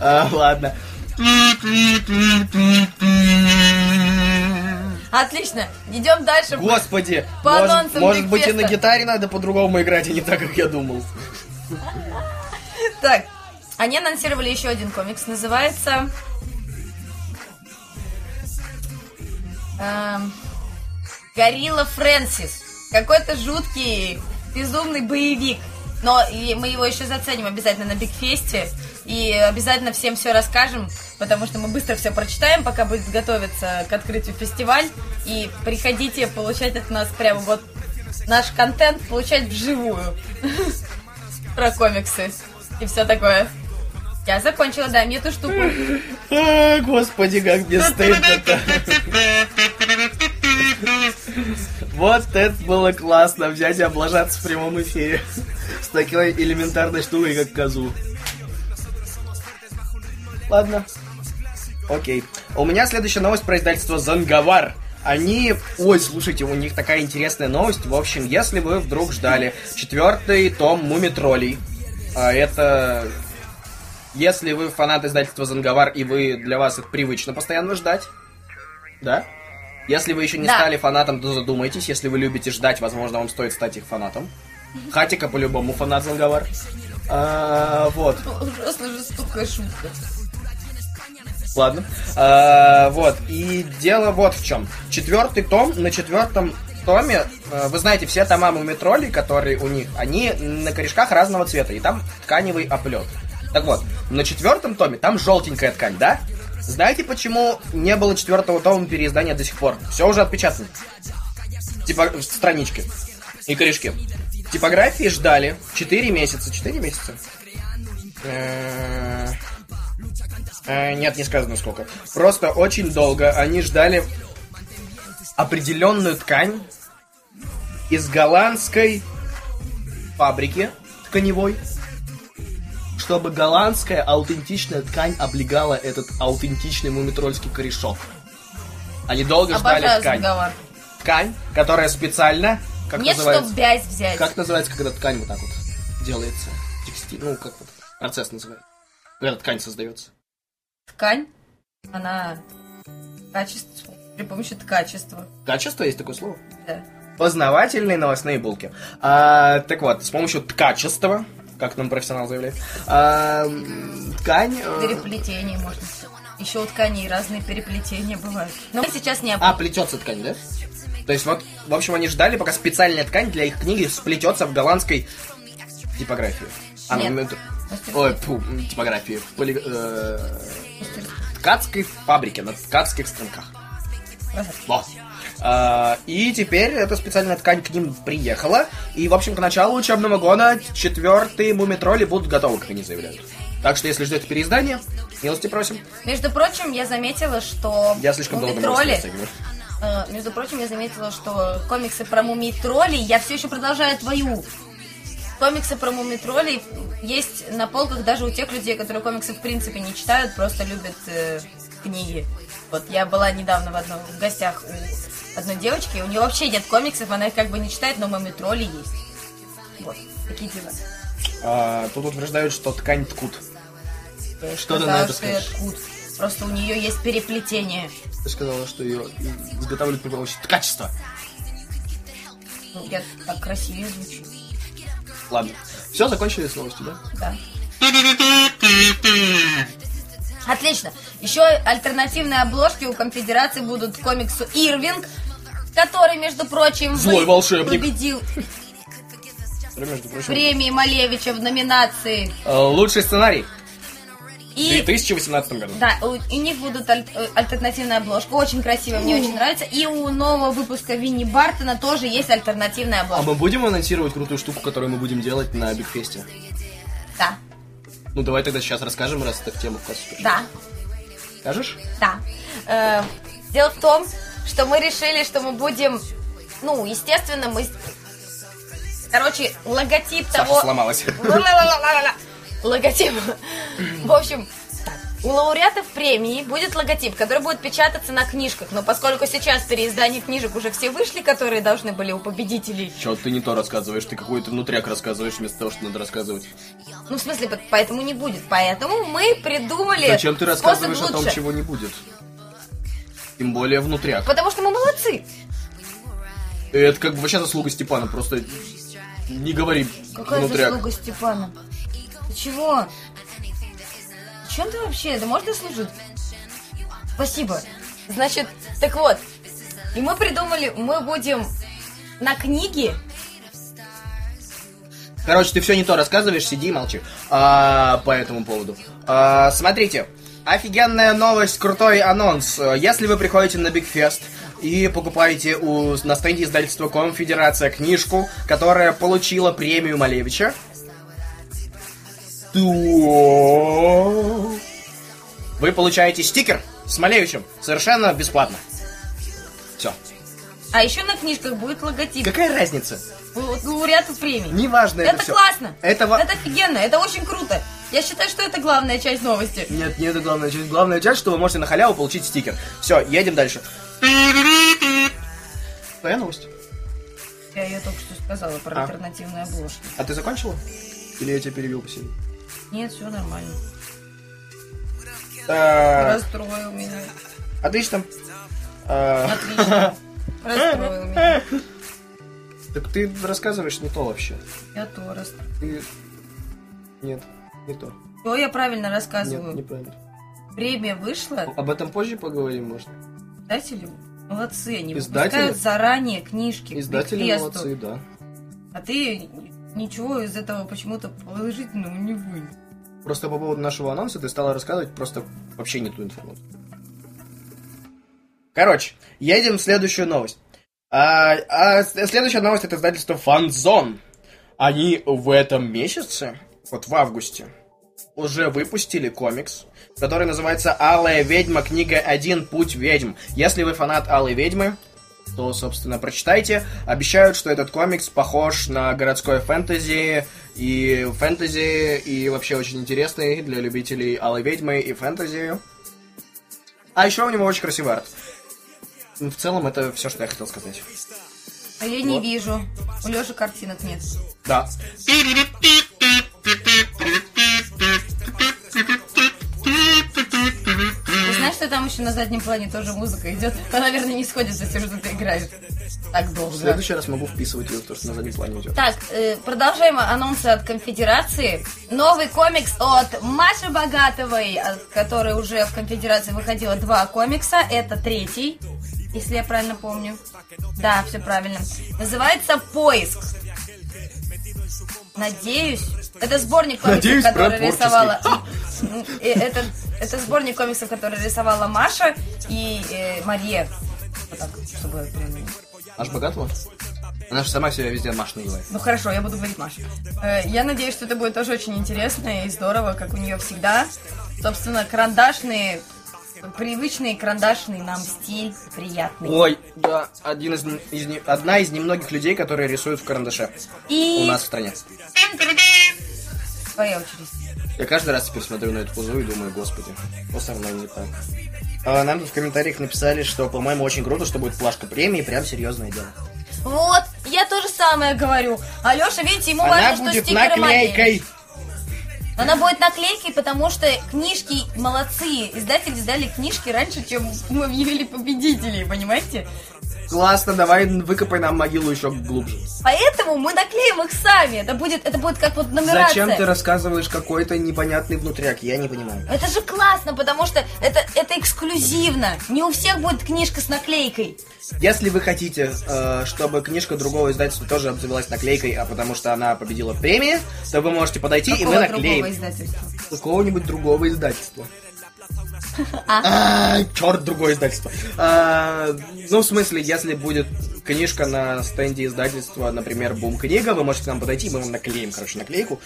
А, ладно. Отлично. Идем дальше. Господи, По может, анонсам может быть и на гитаре надо по-другому играть, а не так, как я думал. Так, они анонсировали еще один комикс. Называется... эм, Горилла Фрэнсис. Какой-то жуткий, безумный боевик. Но и мы его еще заценим обязательно на Бигфесте. И обязательно всем все расскажем, потому что мы быстро все прочитаем, пока будет готовиться к открытию фестиваль. И приходите получать от нас прямо вот наш контент получать вживую. Про комиксы и все такое. Я закончила, дай мне эту штуку. А, господи, как мне стыдно-то. Вот это было классно, взять и облажаться в прямом эфире. С такой элементарной штукой, как козу. Ладно. Окей. У меня следующая новость про издательство Занговар. Они... Ой, слушайте, у них такая интересная новость. В общем, если вы вдруг ждали четвертый том Мумитролей, а это... Если вы фанат издательства Занговар, и вы для вас их привычно постоянно ждать, да? Если вы еще не Да. стали фанатом, то задумайтесь. Если вы любите ждать, возможно, вам стоит стать их фанатом. Хатика по-любому фанат Занговар. А, вот. Ужасно жестокая шутка. Ладно. А, вот. И дело вот в чем. Четвертый том, на четвертом томе, э, вы знаете, все тома мумитролей, которые у них, они на корешках разного цвета, и там тканевый оплет. Так вот, на четвертом томе там желтенькая ткань, да? Знаете, почему не было четвертого тома переиздания до сих пор? Все уже отпечатано. Типа в страничке и корешки. Типографии ждали 4 месяца. 4 месяца? Э, э, Нет, не сказано сколько. Просто очень долго они ждали определенную ткань из голландской фабрики тканевой, чтобы голландская аутентичная ткань облегала этот аутентичный мумитрольский корешок. Они долго ждали ткань. заговор. Ткань, которая специально, как Нет, называется? чтоб бязь взять. Как называется, когда ткань вот так вот делается? Текстиль, ну, как вот процесс называется. Когда ткань создается. Ткань, она качество, при помощи ткачества. Качество есть такое слово? Да. Познавательные новостные булки. А, так вот, с помощью ткачества, как нам профессионал заявляет, а, ткань... э, Переплетение можно. Еще у тканей разные переплетения бывают. Но мы сейчас не об А, плетется ткань, да? То есть вот, в общем, они ждали, пока специальная ткань для их книги сплетется в голландской типографии. А, Нет. ну, Ой, фу, типографии. Поли- э, ткацкой фабрике, на ткацких станках. Во. А, и теперь эта специальная ткань к ним приехала. И, в общем, к началу учебного года четвертые мумитроли будут готовы, как они заявляют. Так что, если ждете переиздания, милости просим. Между прочим, я заметила, что Я слишком долго. Э, между прочим, я заметила, что комиксы про мумий троллей я все еще продолжаю твою. Комиксы про мумий троллей есть на полках даже у тех людей, которые комиксы в принципе не читают, просто любят э, книги. Вот я была недавно в, одном, в гостях у одной девочки, у нее вообще нет комиксов, она их как бы не читает, но мумий тролли есть. Вот, такие дела. А, тут утверждают, что ткань ткут. Я ей Что ты на это скажешь? ткут. Просто у нее есть переплетение. Ты сказала, что ее изготавливают при помощи ткачества. Ну, я так красивее звучу. Ладно. Все, закончили с новостью, да? Да. Отлично. Еще альтернативные обложки у конфедерации будут к комиксу Ирвинг, который, между прочим, Злой волшебник. победил Который, между прочим, премии Малевича в номинации. э, Лучший сценарий И 2018 году. да, у, у них будут аль- э, альтернативная обложка. Очень красиво, мне очень нравится. И у нового выпуска Винни Бартона тоже есть альтернативная А обложка. мы будем анонсировать крутую штуку, которую мы будем делать на Бигфесте? Да, Ну давай тогда сейчас расскажем, раз это в тему в кассу. да, Скажешь? Да. Э, дело в том, что мы решили, что мы будем, ну, естественно, мы, короче, логотип Саша того, сломалась. Ла-ла-ла-ла-ла-ла. Логотип. В общем, у лауреатов премии будет логотип, который будет печататься на книжках. Но поскольку сейчас переиздание книжек уже все вышли, которые должны были у победителей, Че, ты не то рассказываешь, ты какой-то внутряк рассказываешь вместо того, что надо рассказывать. ну, в смысле, по- поэтому не будет. Поэтому мы придумали Зачем ты рассказываешь о том, чего не будет? Тем более внутряк. Потому что мы молодцы. Это как бы вообще заслуга Степана, просто не говори Какая внутряк. заслуга Степана? Чего? Чем ты вообще? Это можно служить? Спасибо. Значит, так вот. И мы придумали, мы будем на книге. Короче, ты все не то рассказываешь, сиди и молчи. А, по этому поводу. А, смотрите, офигенная новость, крутой анонс. Если вы приходите на Бигфест и покупаете у, на стенде издательства Конфедерация книжку, которая получила премию Малевича, то вы получаете стикер с Малевичем совершенно бесплатно. Все. А еще на книжках будет логотип. Какая разница? Лауреатов премии. Неважно это, Это все. классно. Это Это офигенно. Это очень круто. Я считаю, что это главная часть новости. Нет, не это главная часть. Главная часть, что вы можете на халяву получить стикер. Все, едем дальше. Твоя новость. Я ее только что сказала про А. альтернативные обложки. А ты закончила? Или я тебя перевел посильнее? Нет, все нормально. Так, Расстроил меня. Отлично. А, Отлично. Расстроил меня. Так ты рассказываешь не то вообще. Я то расстроил. Ты... Нет, не то. Все я правильно Нет, рассказываю. неправильно. Премия вышла. Об этом позже поговорим, может. Издатели молодцы, они Издатели? выпускают заранее книжки. Издатели молодцы, да. А ты ничего из этого почему-то положительного не вынес. Просто по поводу нашего анонса ты стала рассказывать просто вообще не ту информацию. Короче, едем в следующую новость. А, а следующая новость это издательство Фанзон. Они в этом месяце, вот в августе, уже выпустили комикс, который называется «Алая ведьма. Книга 1. Путь ведьм». Если вы фанат Алой ведьмы, то, собственно, прочитайте. Обещают, что этот комикс похож на городское фэнтези, и фэнтези, и вообще очень интересный для любителей Алой Ведьмы и фэнтези. А еще у него очень красивый арт. В целом, это все, что я хотел сказать. А я не Вот. вижу. У Лёши картинок нет. Да. Ты там еще на заднем плане тоже музыка идет? Она, наверное, не сходится с тем, что ты играешь. Так В долго. следующий раз могу вписывать ее, то, что на заднем плане идет. Так, э, продолжаем анонсы от Конфедерации. Новый комикс от Маши Богатовой, от которой уже в Конфедерации выходило два комикса. Это третий, если я правильно помню. Да, все правильно. Называется «Поиск». Надеюсь. Это сборник комиксов, Надеюсь, который рисовала... Э, Это, это сборник комиксов, который рисовала Маша и э, Мария. Вот так, чтобы прям... Аж богатого? Она же сама себя везде Маш называет. Ну хорошо, я буду говорить Маша. Э, Я надеюсь, что это будет тоже очень интересно и здорово, как у нее всегда. Собственно, карандашные, привычный карандашный нам стиль, приятный. Ой, да, один из, из одна из немногих людей, которые рисуют в карандаше И у нас в стране. твоя очередь. Я каждый раз теперь смотрю на эту позу и думаю, господи, со мной не так. А, нам тут в комментариях написали, что, по-моему, очень круто, что будет плашка премии, прям серьезное дело. Вот, я то же самое говорю. Алеша, видите, ему Она важно, что стикеры мои. наклейкой. Она будет наклейкой, потому что книжки молодцы. Издатели издали книжки раньше, чем мы объявили победителей, понимаете? Классно, давай выкопай нам могилу еще глубже. Поэтому мы наклеим их сами. Это будет, это будет как вот нумерация. Зачем ты рассказываешь какой-то непонятный внутряк? Я не понимаю. Это же классно, потому что это, это эксклюзивно. Не у всех будет книжка с наклейкой. Если вы хотите, э, чтобы книжка другого издательства тоже обзавелась наклейкой, а потому что она победила в премии, то вы можете подойти, и мы Какого наклеим. другого издательства? Какого-нибудь другого издательства. А, черт, другое издательство. А, Ну, в смысле, если будет книжка на стенде издательства, например, Бум книга, вы можете к нам подойти, мы вам наклеим, короче, наклейку.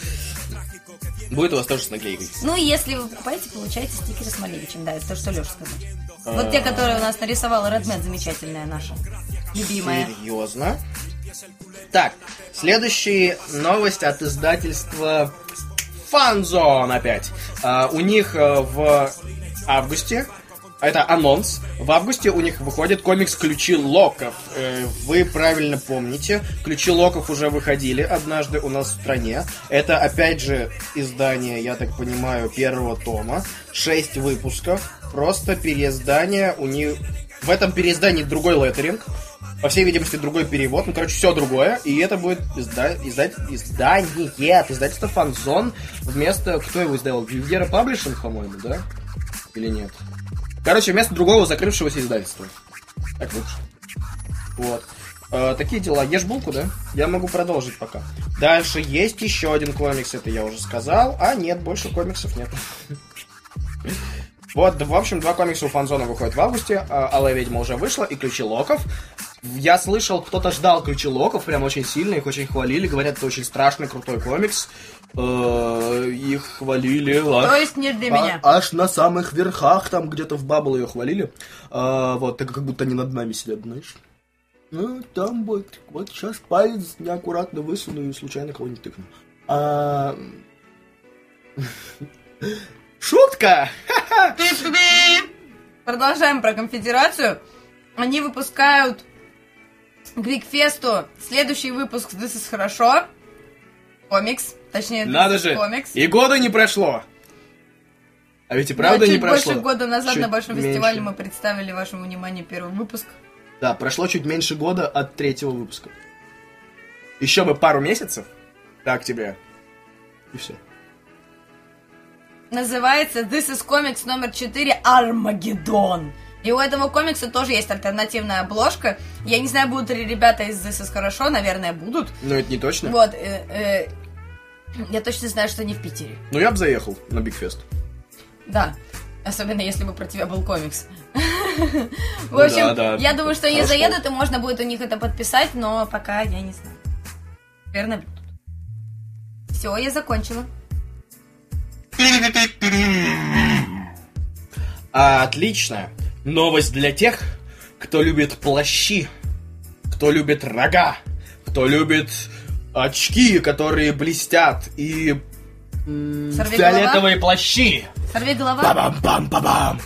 Будет у вас тоже с наклейкой. Ну и если вы покупаете, получаете стикеры с Малевичем. Да, это то, что Леша сказал. Вот те, которые у нас нарисовала Редмет, замечательная наша. Любимая. Серьезно? Так, следующая новость от издательства Фанзон опять. А, у них э, в августе, это анонс, в августе у них выходит комикс «Ключи Локов». Э, вы правильно помните, «Ключи Локов» уже выходили однажды у нас в стране. Это, опять же, издание, я так понимаю, первого тома. Шесть выпусков, просто переиздание. У них... В этом переиздании другой леттеринг. По всей видимости, другой перевод. Ну, короче, все другое. И это будет изда... издать... издание от издательства Фанзон вместо... Кто его издал? Вивьера Паблишинг, по-моему, да? Или нет? Короче, вместо другого закрывшегося издательства. Так лучше. Вот. Э, такие дела. Ешь булку, да? Я могу продолжить пока. Дальше есть еще один комикс, это я уже сказал. А нет, больше комиксов нет. Вот, в общем, два комикса у Фанзона выходят в августе. а, Алая ведьма уже вышла, и Ключи Локов. Я слышал, кто-то ждал Ключи Локов, прям очень сильно, их очень хвалили. Говорят, это очень страшный, крутой комикс. Э, Их хвалили. То аж- есть не для а- меня. Аж на самых верхах, там где-то в Бабл ее хвалили. А, Вот, так как будто они над нами сидят, знаешь. Ну, там вот, вот сейчас палец неаккуратно высуну и случайно кого-нибудь тыкну. А... Шутка! Продолжаем про конфедерацию. Они выпускают к Викфесту следующий выпуск This is хорошо. Комикс. Точнее, Надо же! комикс. И года не прошло! А ведь и правда Да, не чуть прошло. больше года назад Чуть на Большом меньше. фестивале мы представили вашему вниманию первый выпуск. Да, прошло чуть меньше года от третьего выпуска. Еще бы пару месяцев. Так тебе. И все. Называется This is Comics номер 4 Армагеддон. И у этого комикса тоже есть альтернативная обложка. Я не знаю, будут ли ребята из This is хорошо, наверное, будут. Но это не точно. Вот, э, э, я точно знаю, что не в Питере. Ну я бы заехал на Бигфест. Да. Особенно если бы про тебя был комикс. В Ну общем, да, да. я думаю, что они заедут, и можно будет у них это подписать, но пока я не знаю. Наверное, будут. Все, я закончила. А, отлично. Новость для тех, кто любит плащи кто любит рога, кто любит очки, которые блестят, и Сорви фиолетовые плащи. Сорви голова. Бабам-бам-бабам.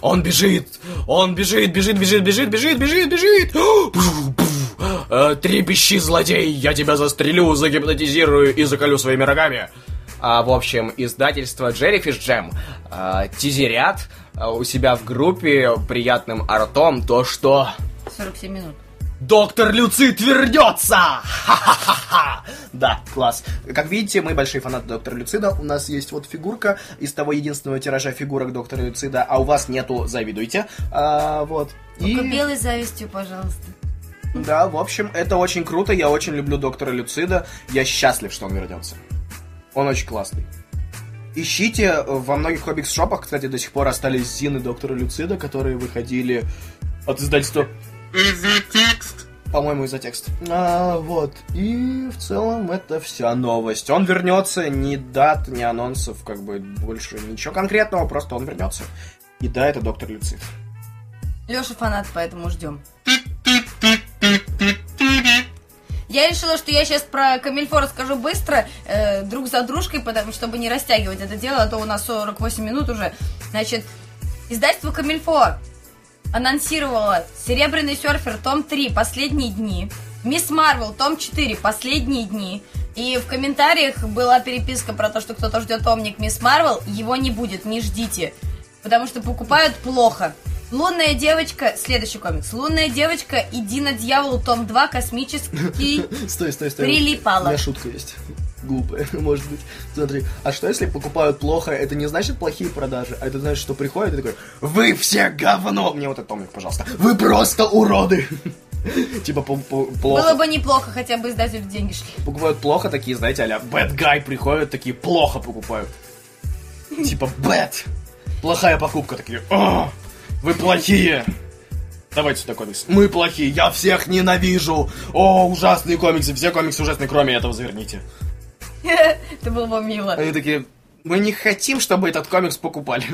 Он бежит, он бежит, бежит, бежит, бежит, бежит, бежит, бежит. Э, Трепещи, злодей, я тебя застрелю, загипнотизирую и заколю своими рогами. А, в общем, издательство Jellyfish Jam а, тизерят а, у себя в группе приятным артом то, что 47 минут. Доктор Люцит вернется! Ха-ха-ха-ха! Да, класс. Как видите, мы большие фанаты Доктора Люцида. У нас есть вот фигурка из того единственного тиража фигурок Доктора Люцида, а у вас нету, завидуйте. А, вот. И, белой завистью, пожалуйста. да, в общем, это очень круто. Я очень люблю Доктора Люцида. Я счастлив, что он вернется. Он очень классный. Ищите, во многих комикс-шопах, кстати, до сих пор остались зины Доктора Люцида, которые выходили от издательства по-моему, из-за текст. А, вот. И в целом это вся новость. Он вернется, ни дат, ни анонсов, как бы больше ничего конкретного, просто он вернется. И да, это доктор Люциф. Леша фанат, поэтому ждем. Я решила, что я сейчас про Камильфо расскажу быстро, э, друг за дружкой, потому чтобы не растягивать это дело, а то у нас 48 минут уже. Значит, издательство Камильфо анонсировало «Серебряный серфер» том 3 «Последние дни», «Мисс Марвел» том 4 «Последние дни», и в комментариях была переписка про то, что кто-то ждет томник «Мисс Марвел», его не будет, не ждите, потому что покупают плохо. Лунная девочка, следующий комикс. Лунная девочка, иди на дьяволу, том 2, космический Стой, стой, стой. Прилипало. У меня шутка есть. Глупая, может быть. Смотри, а что если покупают плохо, это не значит плохие продажи, а это значит, что приходит и такой, вы все говно! Мне вот этот томик, пожалуйста. Вы просто уроды! Типа плохо. Было бы неплохо, хотя бы издателю деньги шли. покупают плохо, такие, знаете, а-ля bad guy приходят, такие плохо покупают. Типа bad. Плохая покупка, такие, «О, вы плохие. Давайте сюда комикс. Мы плохие, я всех ненавижу. О, ужасные комиксы, все комиксы ужасные, кроме этого, заверните. Это было бы мило. Они такие, мы не хотим, чтобы этот комикс покупали.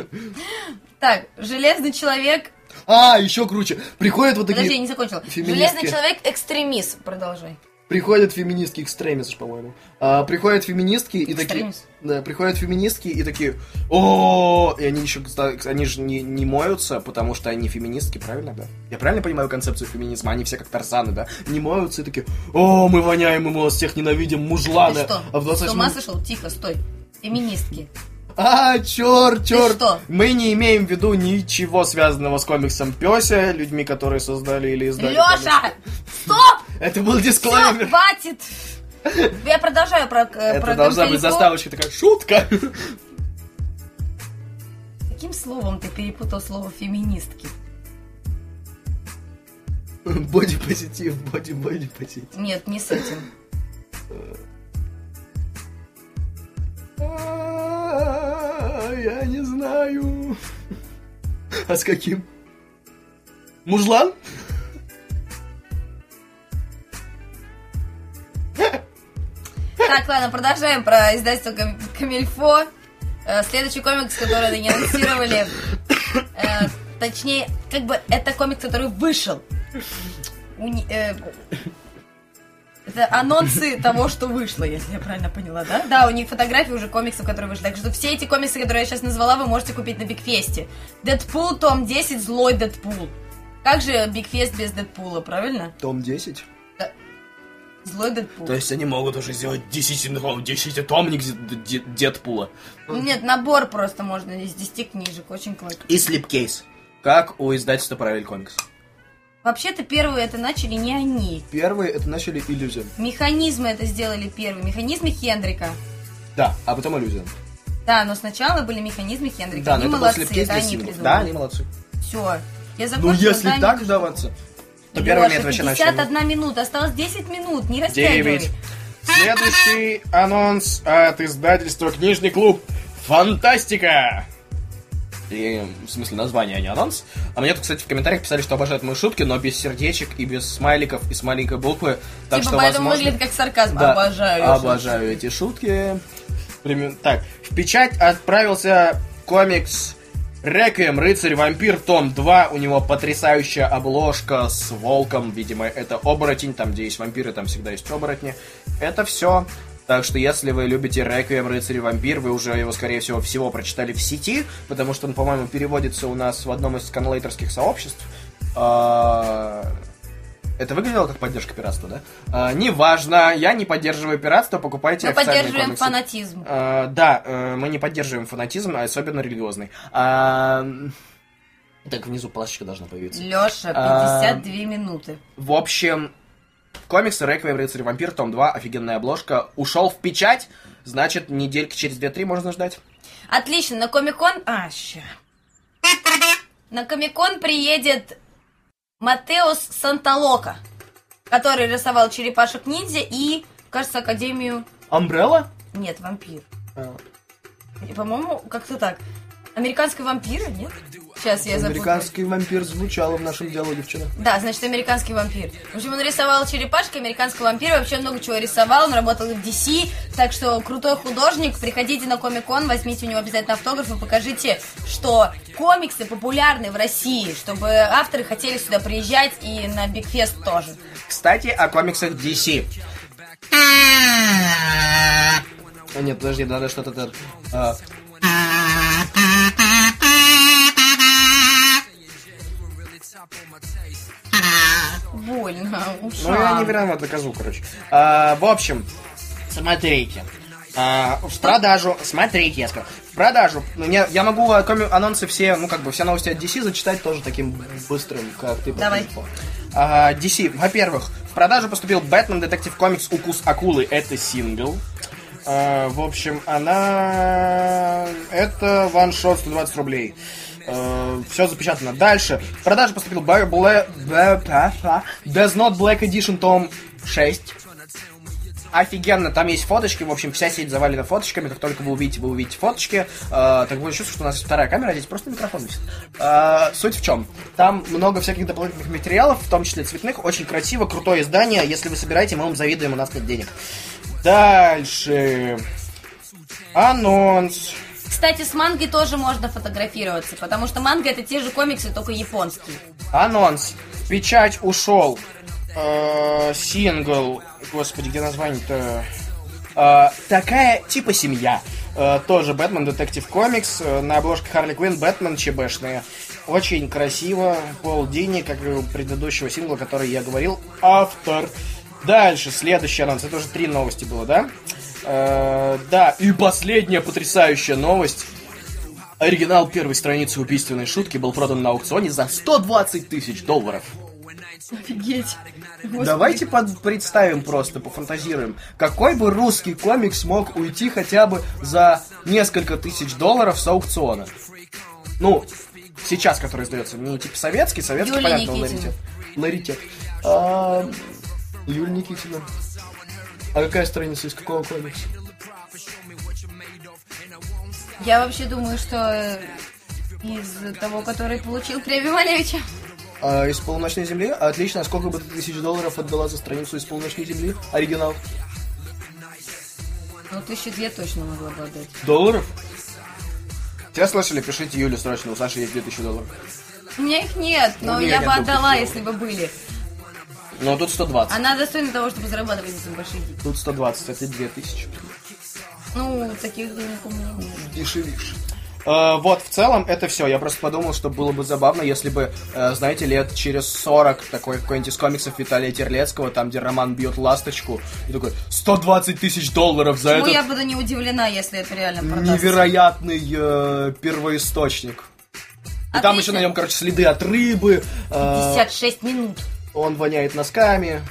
Так, Железный человек... А, еще круче. Приходят вот такие... Подожди, я не закончила. Железный человек экстремист. Продолжай. Приходят феминистки, экстремис, по-моему. А, приходят феминистки и такие... Да, приходят феминистки и такие, о, и они еще, они же не, не моются, потому что они феминистки, правильно, да? Я правильно понимаю концепцию феминизма? Они все как тарзаны, да? Не моются и такие, о, мы воняем, и мы вас всех ненавидим, мужланы. Ты что, А в с 28 ума сошел? Тихо, стой. Феминистки. А, черт, черт! что? Мы не имеем в виду ничего связанного с комиксом Пёся, людьми, которые создали или издали. Леша! Стоп! Это был дисклеймер. хватит! Я продолжаю про, э, Это про должна быть заставочка такая шутка. Каким словом ты перепутал слово феминистки? Боди-позитив, боди-боди-позитив. Нет, не с этим. Я не знаю. А с каким? Мужлан? Так, ладно, продолжаем про издательство Кам- Камильфо. Э, Следующий комикс, который они анонсировали, э, точнее, как бы это комикс, который вышел. Это анонсы того, что вышло, если я правильно поняла, да? Да, у них фотографии уже комиксов, которые вышли. Так что все эти комиксы, которые я сейчас назвала, вы можете купить на Бигфесте. Дэдпул, том 10, злой Дэдпул. Как же Бигфест без Дэдпула, правильно? Том 10. Да. Злой Дэдпул. То есть они могут уже сделать 10, ну, 10 томник Дедпула. Нет, набор просто можно из 10 книжек, очень классно. И слепкейс. Как у издательства Параллель Комикс. Вообще-то первые это начали не они. Первые это начали иллюзион. Механизмы это сделали первые. Механизмы Хендрика. Да, а потом иллюзион. Да, но сначала были механизмы Хендрика. Да, они но это молодцы, слепкейс это они придумали. Да, они молодцы. Все. Я Ну, закончила. если дай так мне- вдаваться, то Лёша, первыми это вообще 51 начали. минута, осталось 10 минут, не растягивай. 9. Следующий анонс от издательства Книжный клуб. Фантастика! И, в смысле, название, а не анонс. А мне тут, кстати, в комментариях писали, что обожают мои шутки, но без сердечек и без смайликов и с маленькой буквы. Так типа что, поэтому возможно... выглядит как сарказм. Да, Обожаю. Обожаю эти шутки. Так, в печать отправился комикс Реквием, Рыцарь, Вампир, том 2. У него потрясающая обложка с волком. Видимо, это оборотень. Там, где есть вампиры, там всегда есть оборотни. Это все. Так что, если вы любите Реквием, Рыцарь и Вампир, вы уже его, скорее всего, всего прочитали в сети, потому что он, по-моему, переводится у нас в одном из сканлейтерских сообществ. А, это выглядело как поддержка пиратства, да? А, неважно, я не поддерживаю пиратство, покупайте Мы поддерживаем комиксы. фанатизм. А, да, э, мы не поддерживаем фанатизм, а особенно религиозный. А, Так, внизу плашечка должна появиться. Леша, А, 52 минуты. В общем, комиксы «Реквием, Рыцарь Вампир», том 2, офигенная обложка. Ушел в печать, значит, недельки через 2-3 можно ждать. Отлично, на Комикон... А, ща. На Комикон приедет Матеус Санталока, который рисовал Черепашек Ниндзя и, кажется, Академию... Амбрелла? Нет, вампир. А, И, По-моему, как-то так. Американский вампир, нет? Сейчас я запуталась. Американский вампир звучало в нашем диалоге вчера. Да, значит, американский вампир. В общем, он рисовал черепашки, американского вампира, вообще много чего рисовал, он работал в DC, так что крутой художник, приходите на Комик-кон, возьмите у него обязательно автограф и покажите, что комиксы популярны в России, чтобы авторы хотели сюда приезжать и на Бигфест тоже. Кстати, о комиксах DC. А, нет, подожди, надо что-то... так, Ну, я не виноват, доказу, короче. А, в общем, смотрите. А, в продажу, смотрите, я сказал, в продажу, ну, я, я могу коми- анонсы все, ну, как бы, все новости от DC зачитать тоже таким быстрым, как ты. Давай. А, DC, во-первых, в продажу поступил Бэтмен Детектив Комикс Укус Акулы, это сингл. А, в общем, она... Это ваншот 120 рублей. Все запечатано. Дальше. В продажу поступил Bear Does Not Black Edition том 6. Офигенно, там есть фоточки, в общем, вся сеть завалена фоточками, как только вы увидите, вы увидите фоточки, Э, так будет чувство, что у нас вторая камера, а здесь просто микрофон висит. Э, суть в чем? Там много всяких дополнительных материалов, в том числе цветных, очень красиво, крутое издание, если вы собираете, мы вам завидуем, у нас нет денег. Дальше. Анонс. Кстати, с мангой тоже можно фотографироваться, потому что манга это те же комиксы, только японские. Анонс. В печать ушел. Э, сингл. Господи, где название-то? Э, такая типа семья. Э, тоже Бэтмен Детектив Комикс. Э, на обложке Харли Квинн Бэтмен ЧБшные. Очень красиво. Пол Дини, как и у предыдущего сингла, который я говорил. Автор. Дальше, следующий анонс. Это уже три новости было, да? Э, да, и последняя потрясающая новость. Оригинал первой страницы убийственной шутки был продан на аукционе за 120 тысяч долларов. Офигеть. Давайте под- представим просто, пофантазируем. Какой бы русский комикс мог уйти хотя бы за несколько тысяч долларов с аукциона? Ну, сейчас, который издается, не типа советский, советский, Юлия понятно, Никитина. ларитет. Ларитет. А, Юлия Никитина. А какая страница из какого комикса? Я вообще думаю, что э, из того, который получил премию Малевича. А, из полуночной земли? Отлично. А сколько бы ты тысяч долларов отдала за страницу из полуночной земли? Оригинал. Ну, тысячи две точно могла бы отдать. Долларов? Тебя слышали? Пишите Юле срочно. У Саши есть 2000 долларов. У меня их нет, но Ну, я нет, бы я отдала, если бы были. Ну, а тут 120. Она достойна того, чтобы зарабатывать этим большие деньги. Тут 120, это 2000. Ну, таких денег у меня нет. Дешевишь. Э, вот, в целом, это все. Я просто подумал, что было бы забавно, если бы, э, знаете, лет через 40 такой какой-нибудь из комиксов Виталия Терлецкого, там, где Роман бьет ласточку, и такой, 120 тысяч долларов за Ну, этот я буду не удивлена, если это реально продастся. невероятный э, первоисточник. И там Отлично. еще на нем, короче, следы от рыбы, э, 56 минут. Он воняет носками,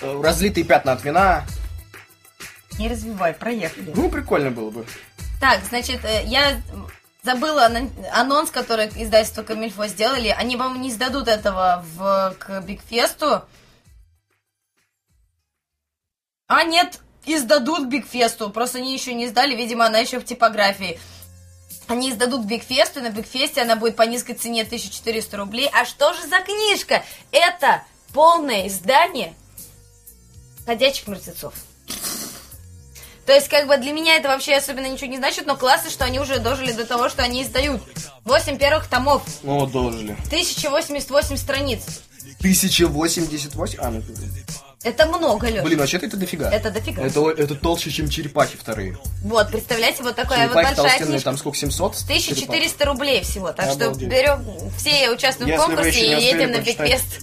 э, разлитые пятна от вина. Не развивай, проехали. Ну, прикольно было бы. Так, значит, э, я забыла анонс, который издательство Камильфо сделали. Они, по-моему, не сдадут этого в, к Бигфесту. А, нет, издадут Бигфесту. Просто они еще не сдали, видимо, она еще в типографии. Они издадут Бигфесту, и на Бигфесте она будет по низкой цене 1400 рублей. А что же за книжка? Это полное издание «Ходячих мертвецов». То есть, как бы для меня это вообще особенно ничего не значит, но классно, что они уже дожили до того, что они издают 8 первых томов, Ну, дожили. 1088 страниц. 1088? А, ну, Это много, Леш. блин, вообще-то это дофига. Это дофига. Это, о- это толще, чем черепахи вторые. Вот, представляете, вот такая вот черепахи большая толстенные, книжка. там сколько, 700? 1400 рублей всего. Так что Обалдеть. берем, все участвуем Если в конкурсе и едем на. Бигфест.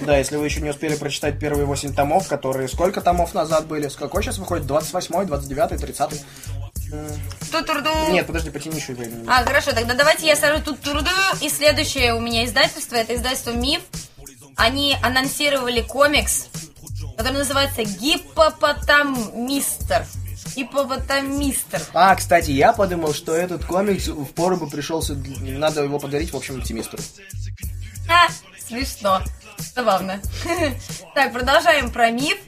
Да, если вы еще не успели прочитать первые 8 томов, которые сколько томов назад были? С какой сейчас выходит? 28, 29, 30? Ту-турду. Нет, подожди, потяни еще времени. А, хорошо, тогда давайте я сажу тут турду. И следующее у меня издательство, это издательство Миф. Они анонсировали комикс, который называется Гиппопотамистер. Гиппопотамистер. А, кстати, я подумал, что этот комикс в пору бы пришелся, надо его подарить, в общем, оптимистеру. А, смешно. Забавно. Так, продолжаем про миф.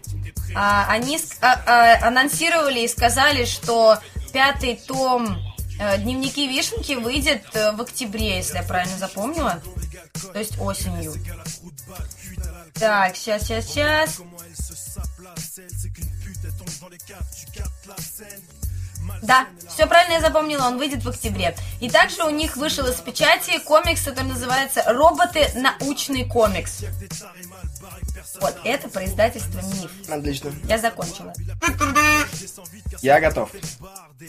А, они а- а, анонсировали и сказали, что пятый том э, Дневники Вишенки выйдет э, в октябре, если я правильно запомнила. То есть осенью. Так, сейчас, сейчас, сейчас. Да, все правильно я запомнила, он выйдет в октябре. И также у них вышел из печати комикс, который называется «Роботы. Научный комикс». Вот, это про издательство «Миф». Отлично. Я закончила. Я готов.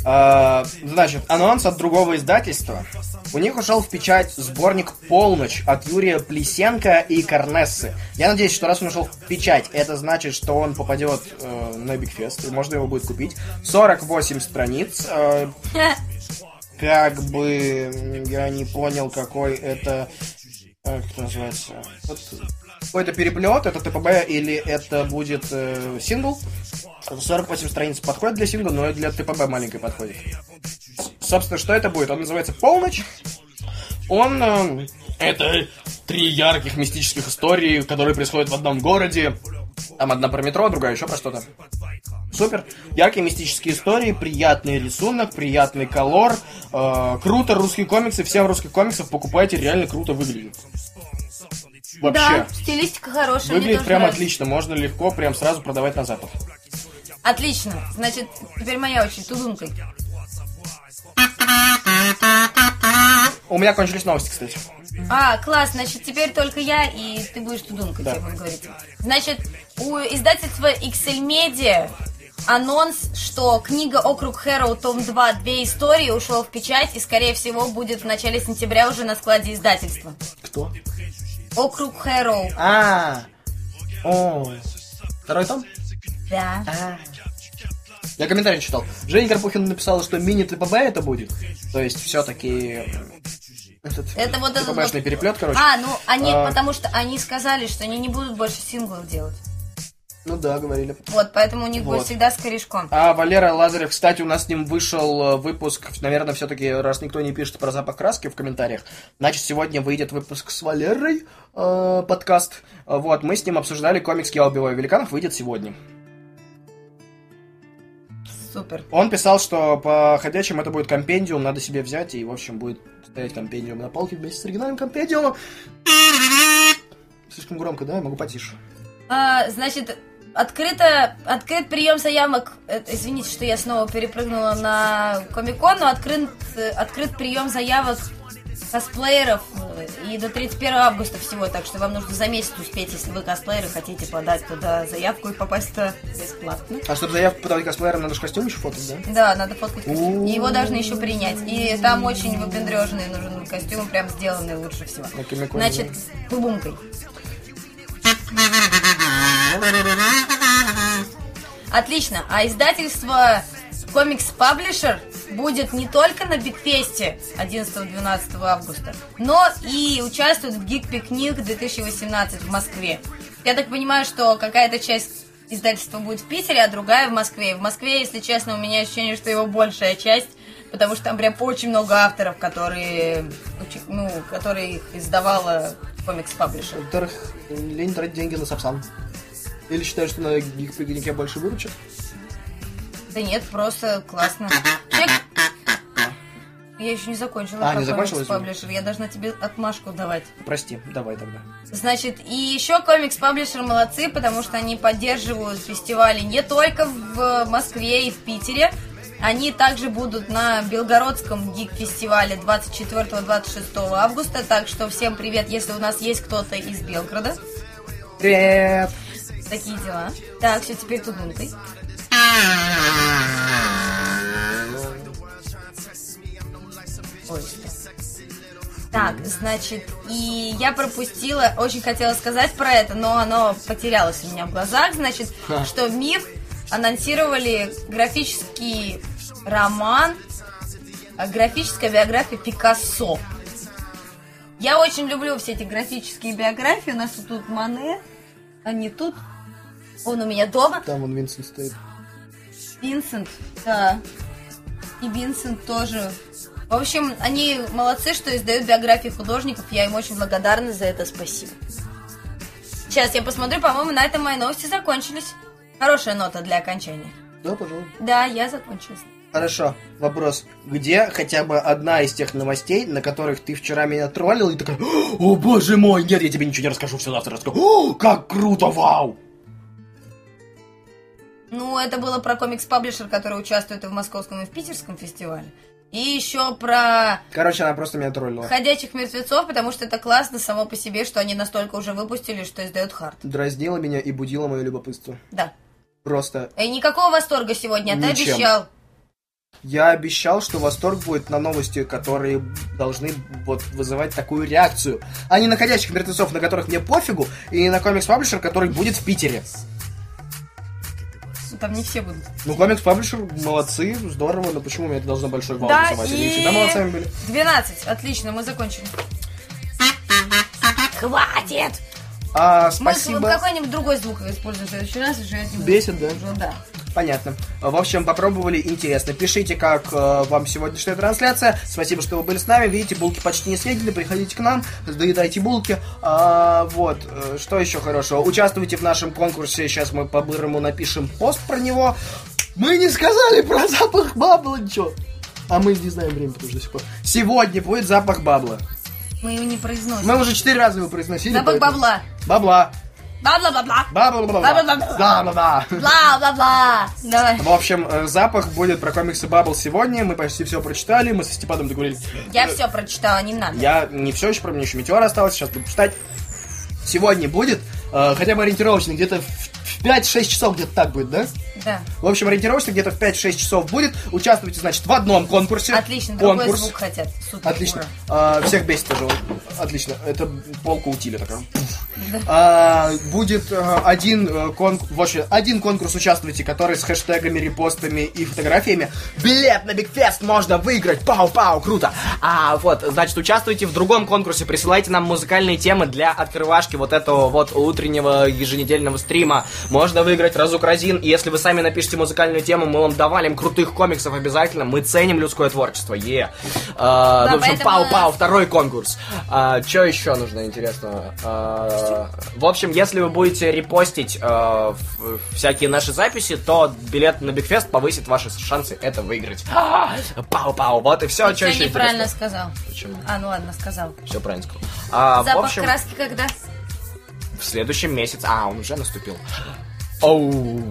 А, значит, анонс от другого издательства. У них ушел в печать сборник «Полночь» от Юрия Плесенко и Корнессы. Я надеюсь, что раз он ушел в печать, это значит, что он попадет э, на Бигфест, и можно его будет купить. 48 страниц. Э, как бы я не понял, какой это... э, Как это называется? Вот Какой-то переплет, это ТПБ или это будет э, сингл? 48 страниц подходит для сингла, но и для ТПБ маленькой подходит. Собственно, что это будет? Он называется «Полночь». Он... э, это три ярких мистических истории, которые происходят в одном городе. Там одна про метро, другая еще про что-то. Супер. Яркие мистические истории, приятный рисунок, приятный колор. э, круто, русские комиксы. Всем русских комиксов покупайте, реально круто выглядит. Вообще. Да, стилистика хорошая. Выглядит прям нравится. отлично, можно легко прям сразу продавать на Запад. Отлично. Значит, теперь моя очередь. Тудункой. У меня кончились новости, кстати. А, класс, значит, теперь только я, и ты будешь тудункой, Да. буду говорить. Значит, у издательства XL Media анонс, что книга «Округ Хэроу. Том 2. Две истории» ушел в печать и, скорее всего, будет в начале сентября уже на складе издательства. Кто? «Округ Хэроу». А, о, второй том? Да. Я комментарий читал. Женя Карпухин написала, что мини-ТПБ это будет. То есть, все-таки... Этот Это вот этот вот- переплет, короче. А, ну, они, А. потому что они сказали, что они не будут больше синглов делать. Ну да, говорили. Вот, поэтому у них будет Вот. всегда с корешком. А Валера Лазарев, кстати, у нас с ним вышел э, выпуск, наверное, все-таки, раз никто не пишет про запах краски в комментариях, значит, сегодня выйдет выпуск с Валерой, э, подкаст. Вот, мы с ним обсуждали комикс «Я убиваю великанов», выйдет сегодня. Супер. Он писал, что по ходячим это будет компендиум, надо себе взять, и, в общем, будет стоять компендиум на полке вместе с оригинальным компендиумом. Слишком громко, да? Я могу потише. А, значит, открыто, открыт прием заявок. э, Извините, что я снова перепрыгнула на Комикон, но открыт, открыт прием заявок косплееров э, и до 31 августа всего, так что вам нужно за месяц успеть, если вы косплееры, хотите подать туда заявку и попасть туда бесплатно. А чтобы заявку подавать косплеерам, надо же костюм еще фотать, да? Да, надо фоткать костюм. И его должны еще принять. И там очень выпендреженный нужен костюм, прям сделанный лучше всего. На Комиконе, Значит, тубумкой. Отлично. А издательство Comics Publisher будет не только на Бигфесте 11-12 августа, но и участвует в Geek Picnic 2018 в Москве. Я так понимаю, что какая-то часть издательства будет в Питере, а другая в Москве. И в Москве, если честно, у меня ощущение, что его большая часть, потому что там прям очень много авторов, которые, ну, которые издавала Comics Publisher. Во-вторых, лень тратить деньги на Сапсан. Или считаешь, что на гик-пикнике больше выручат? Да нет, просто классно. Вообще, Я еще не закончила А, не закончила, комикс паблишер. Я должна тебе отмашку давать. Прости, давай тогда. Значит, и еще комикс паблишер молодцы, потому что они поддерживают фестивали не только в Москве и в Питере. Они также будут на Белгородском гик-фестивале 24-26 августа. Так что всем привет, если у нас есть кто-то из Белгорода. Привет! Такие дела. Так, все, теперь тудункой. Ой? Так, значит, и я пропустила, очень хотела сказать про это, но оно потерялось у меня в глазах, значит, Ха. что МИФ анонсировали графический роман, э, графическая биография Пикассо. Я очень люблю все эти графические биографии, у нас тут Мане, а не тут. Он у меня дома. Там он Винсент стоит. Винсент, да. И Винсент тоже. В общем, они молодцы, что издают биографии художников. Я им очень благодарна за это. Спасибо. Сейчас я посмотрю, по-моему, на этом мои новости закончились. Хорошая нота для окончания. Да, пожалуй. Да, я закончилась. Хорошо, вопрос. Где хотя бы одна из тех новостей, на которых ты вчера меня троллил и такая, о боже мой, нет, я тебе ничего не расскажу, все завтра расскажу. О, как круто, вау! Ну, это было про комикс-паблишер, который участвует и в московском, и в питерском фестивале. И еще про Короче, она просто меня троллила. ходячих мертвецов, потому что это классно само по себе, что они настолько уже выпустили, что издают хард. Дразнила меня и будила мое любопытство. Да. Просто И никакого восторга сегодня, а ты Ничем. обещал. я обещал, что восторг будет на новости, которые должны вот вызывать такую реакцию. А не на ходячих мертвецов, на которых мне пофигу, и на комикс-паблишер, который будет в Питере. Ну, Там не все будут. Ну, комикс-паблишер, молодцы, здорово, но почему мне это должно большой вал Да, вызывать? Они и- всегда молодцами были. 12. Отлично, мы закончили. Хватит! А, Мы спасибо. какой-нибудь другой звук используем в следующий раз, уже этим... Бесит, да? Уже, да. Понятно. В общем, попробовали, интересно. Пишите, как э, вам сегодняшняя трансляция. Спасибо, что вы были с нами. Видите, булки почти не съедили. Приходите к нам, доедайте булки. А, вот, э, что еще хорошего? Участвуйте в нашем конкурсе. Сейчас мы по-бырому напишем пост про него. Мы не сказали про запах бабла ничего. А мы не знаем время, потому что до сих пор. Сегодня будет запах бабла. Мы его не произносим. Мы уже четыре раза его произносили. Запах поэтому- бабла. Бабла. Бла-бла-бла-бла. Бабла-бла-бла. Бабла-бла-бла. Бла-бла-бла. Давай. В общем, э, запах будет про комиксы Бабл сегодня. Мы почти все прочитали. Мы со Степаном договорились. Я Э, все прочитала, не надо. Я не все еще, про меня еще метеор осталось. Сейчас буду читать. Сегодня будет, э, хотя бы ориентировочно, где-то в 5-6 часов где-то так будет, да? Да. В общем, ориентировочно где-то в 5-6 часов будет. Участвуйте, значит, в одном конкурсе. Отлично, другой Конкурс. звук хотят. Супер. Отлично. ура. А, всех бесит тоже. Отлично. Это полка утиля такая. А, будет а, один э, конкурс, вообще, один конкурс участвуйте, который с хэштегами, репостами и фотографиями. Билет на Бигфест можно выиграть. Пау-пау, круто. А вот, значит, участвуйте в другом конкурсе. Присылайте нам музыкальные темы для открывашки вот этого вот утреннего еженедельного стрима. Можно выиграть разук разин. И если вы сами напишите музыкальную тему, мы вам давалим крутых комиксов обязательно. Мы ценим людское творчество. Е. А, Да, в общем, поэтому- пау-пау, второй конкурс. А, что еще нужно интересного? А, в общем, если вы будете репостить а, в- всякие наши записи, то билет на Бигфест повысит ваши шансы это выиграть. Пау-пау, вот и все. Что еще неправильно сказал. Почему? А, ну ладно, сказал. Все правильно сказал. А, в Запах общем, краски когда? в следующем месяце... А, он уже наступил. Оу.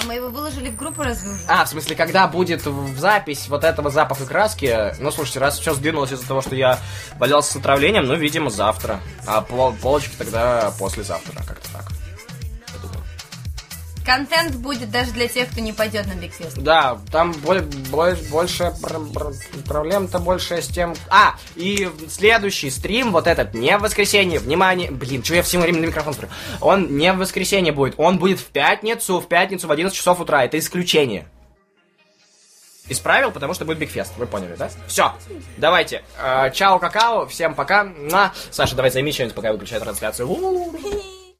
А мы его выложили в группу разве уже? А, в смысле, когда будет в запись вот этого запаха краски, ну, слушайте, раз все сдвинулось из-за того, что я болелся с отравлением, ну, видимо, завтра. А пол- полочки тогда послезавтра, как-то. Контент будет даже для тех, кто не пойдет на Бигфест. Да, там боль- боль- больше пр- пр- проблем-то больше с тем... А, и следующий стрим, вот этот, не в воскресенье, внимание, блин, что я всем время на микрофон смотрю, он не в воскресенье будет, он будет в пятницу, в пятницу в 11 часов утра, это исключение. Исправил, потому что будет Бигфест, вы поняли, да? Все, давайте, э, чао, какао, всем пока. Муа. Саша, давай займи что-нибудь, пока я выключаю трансляцию.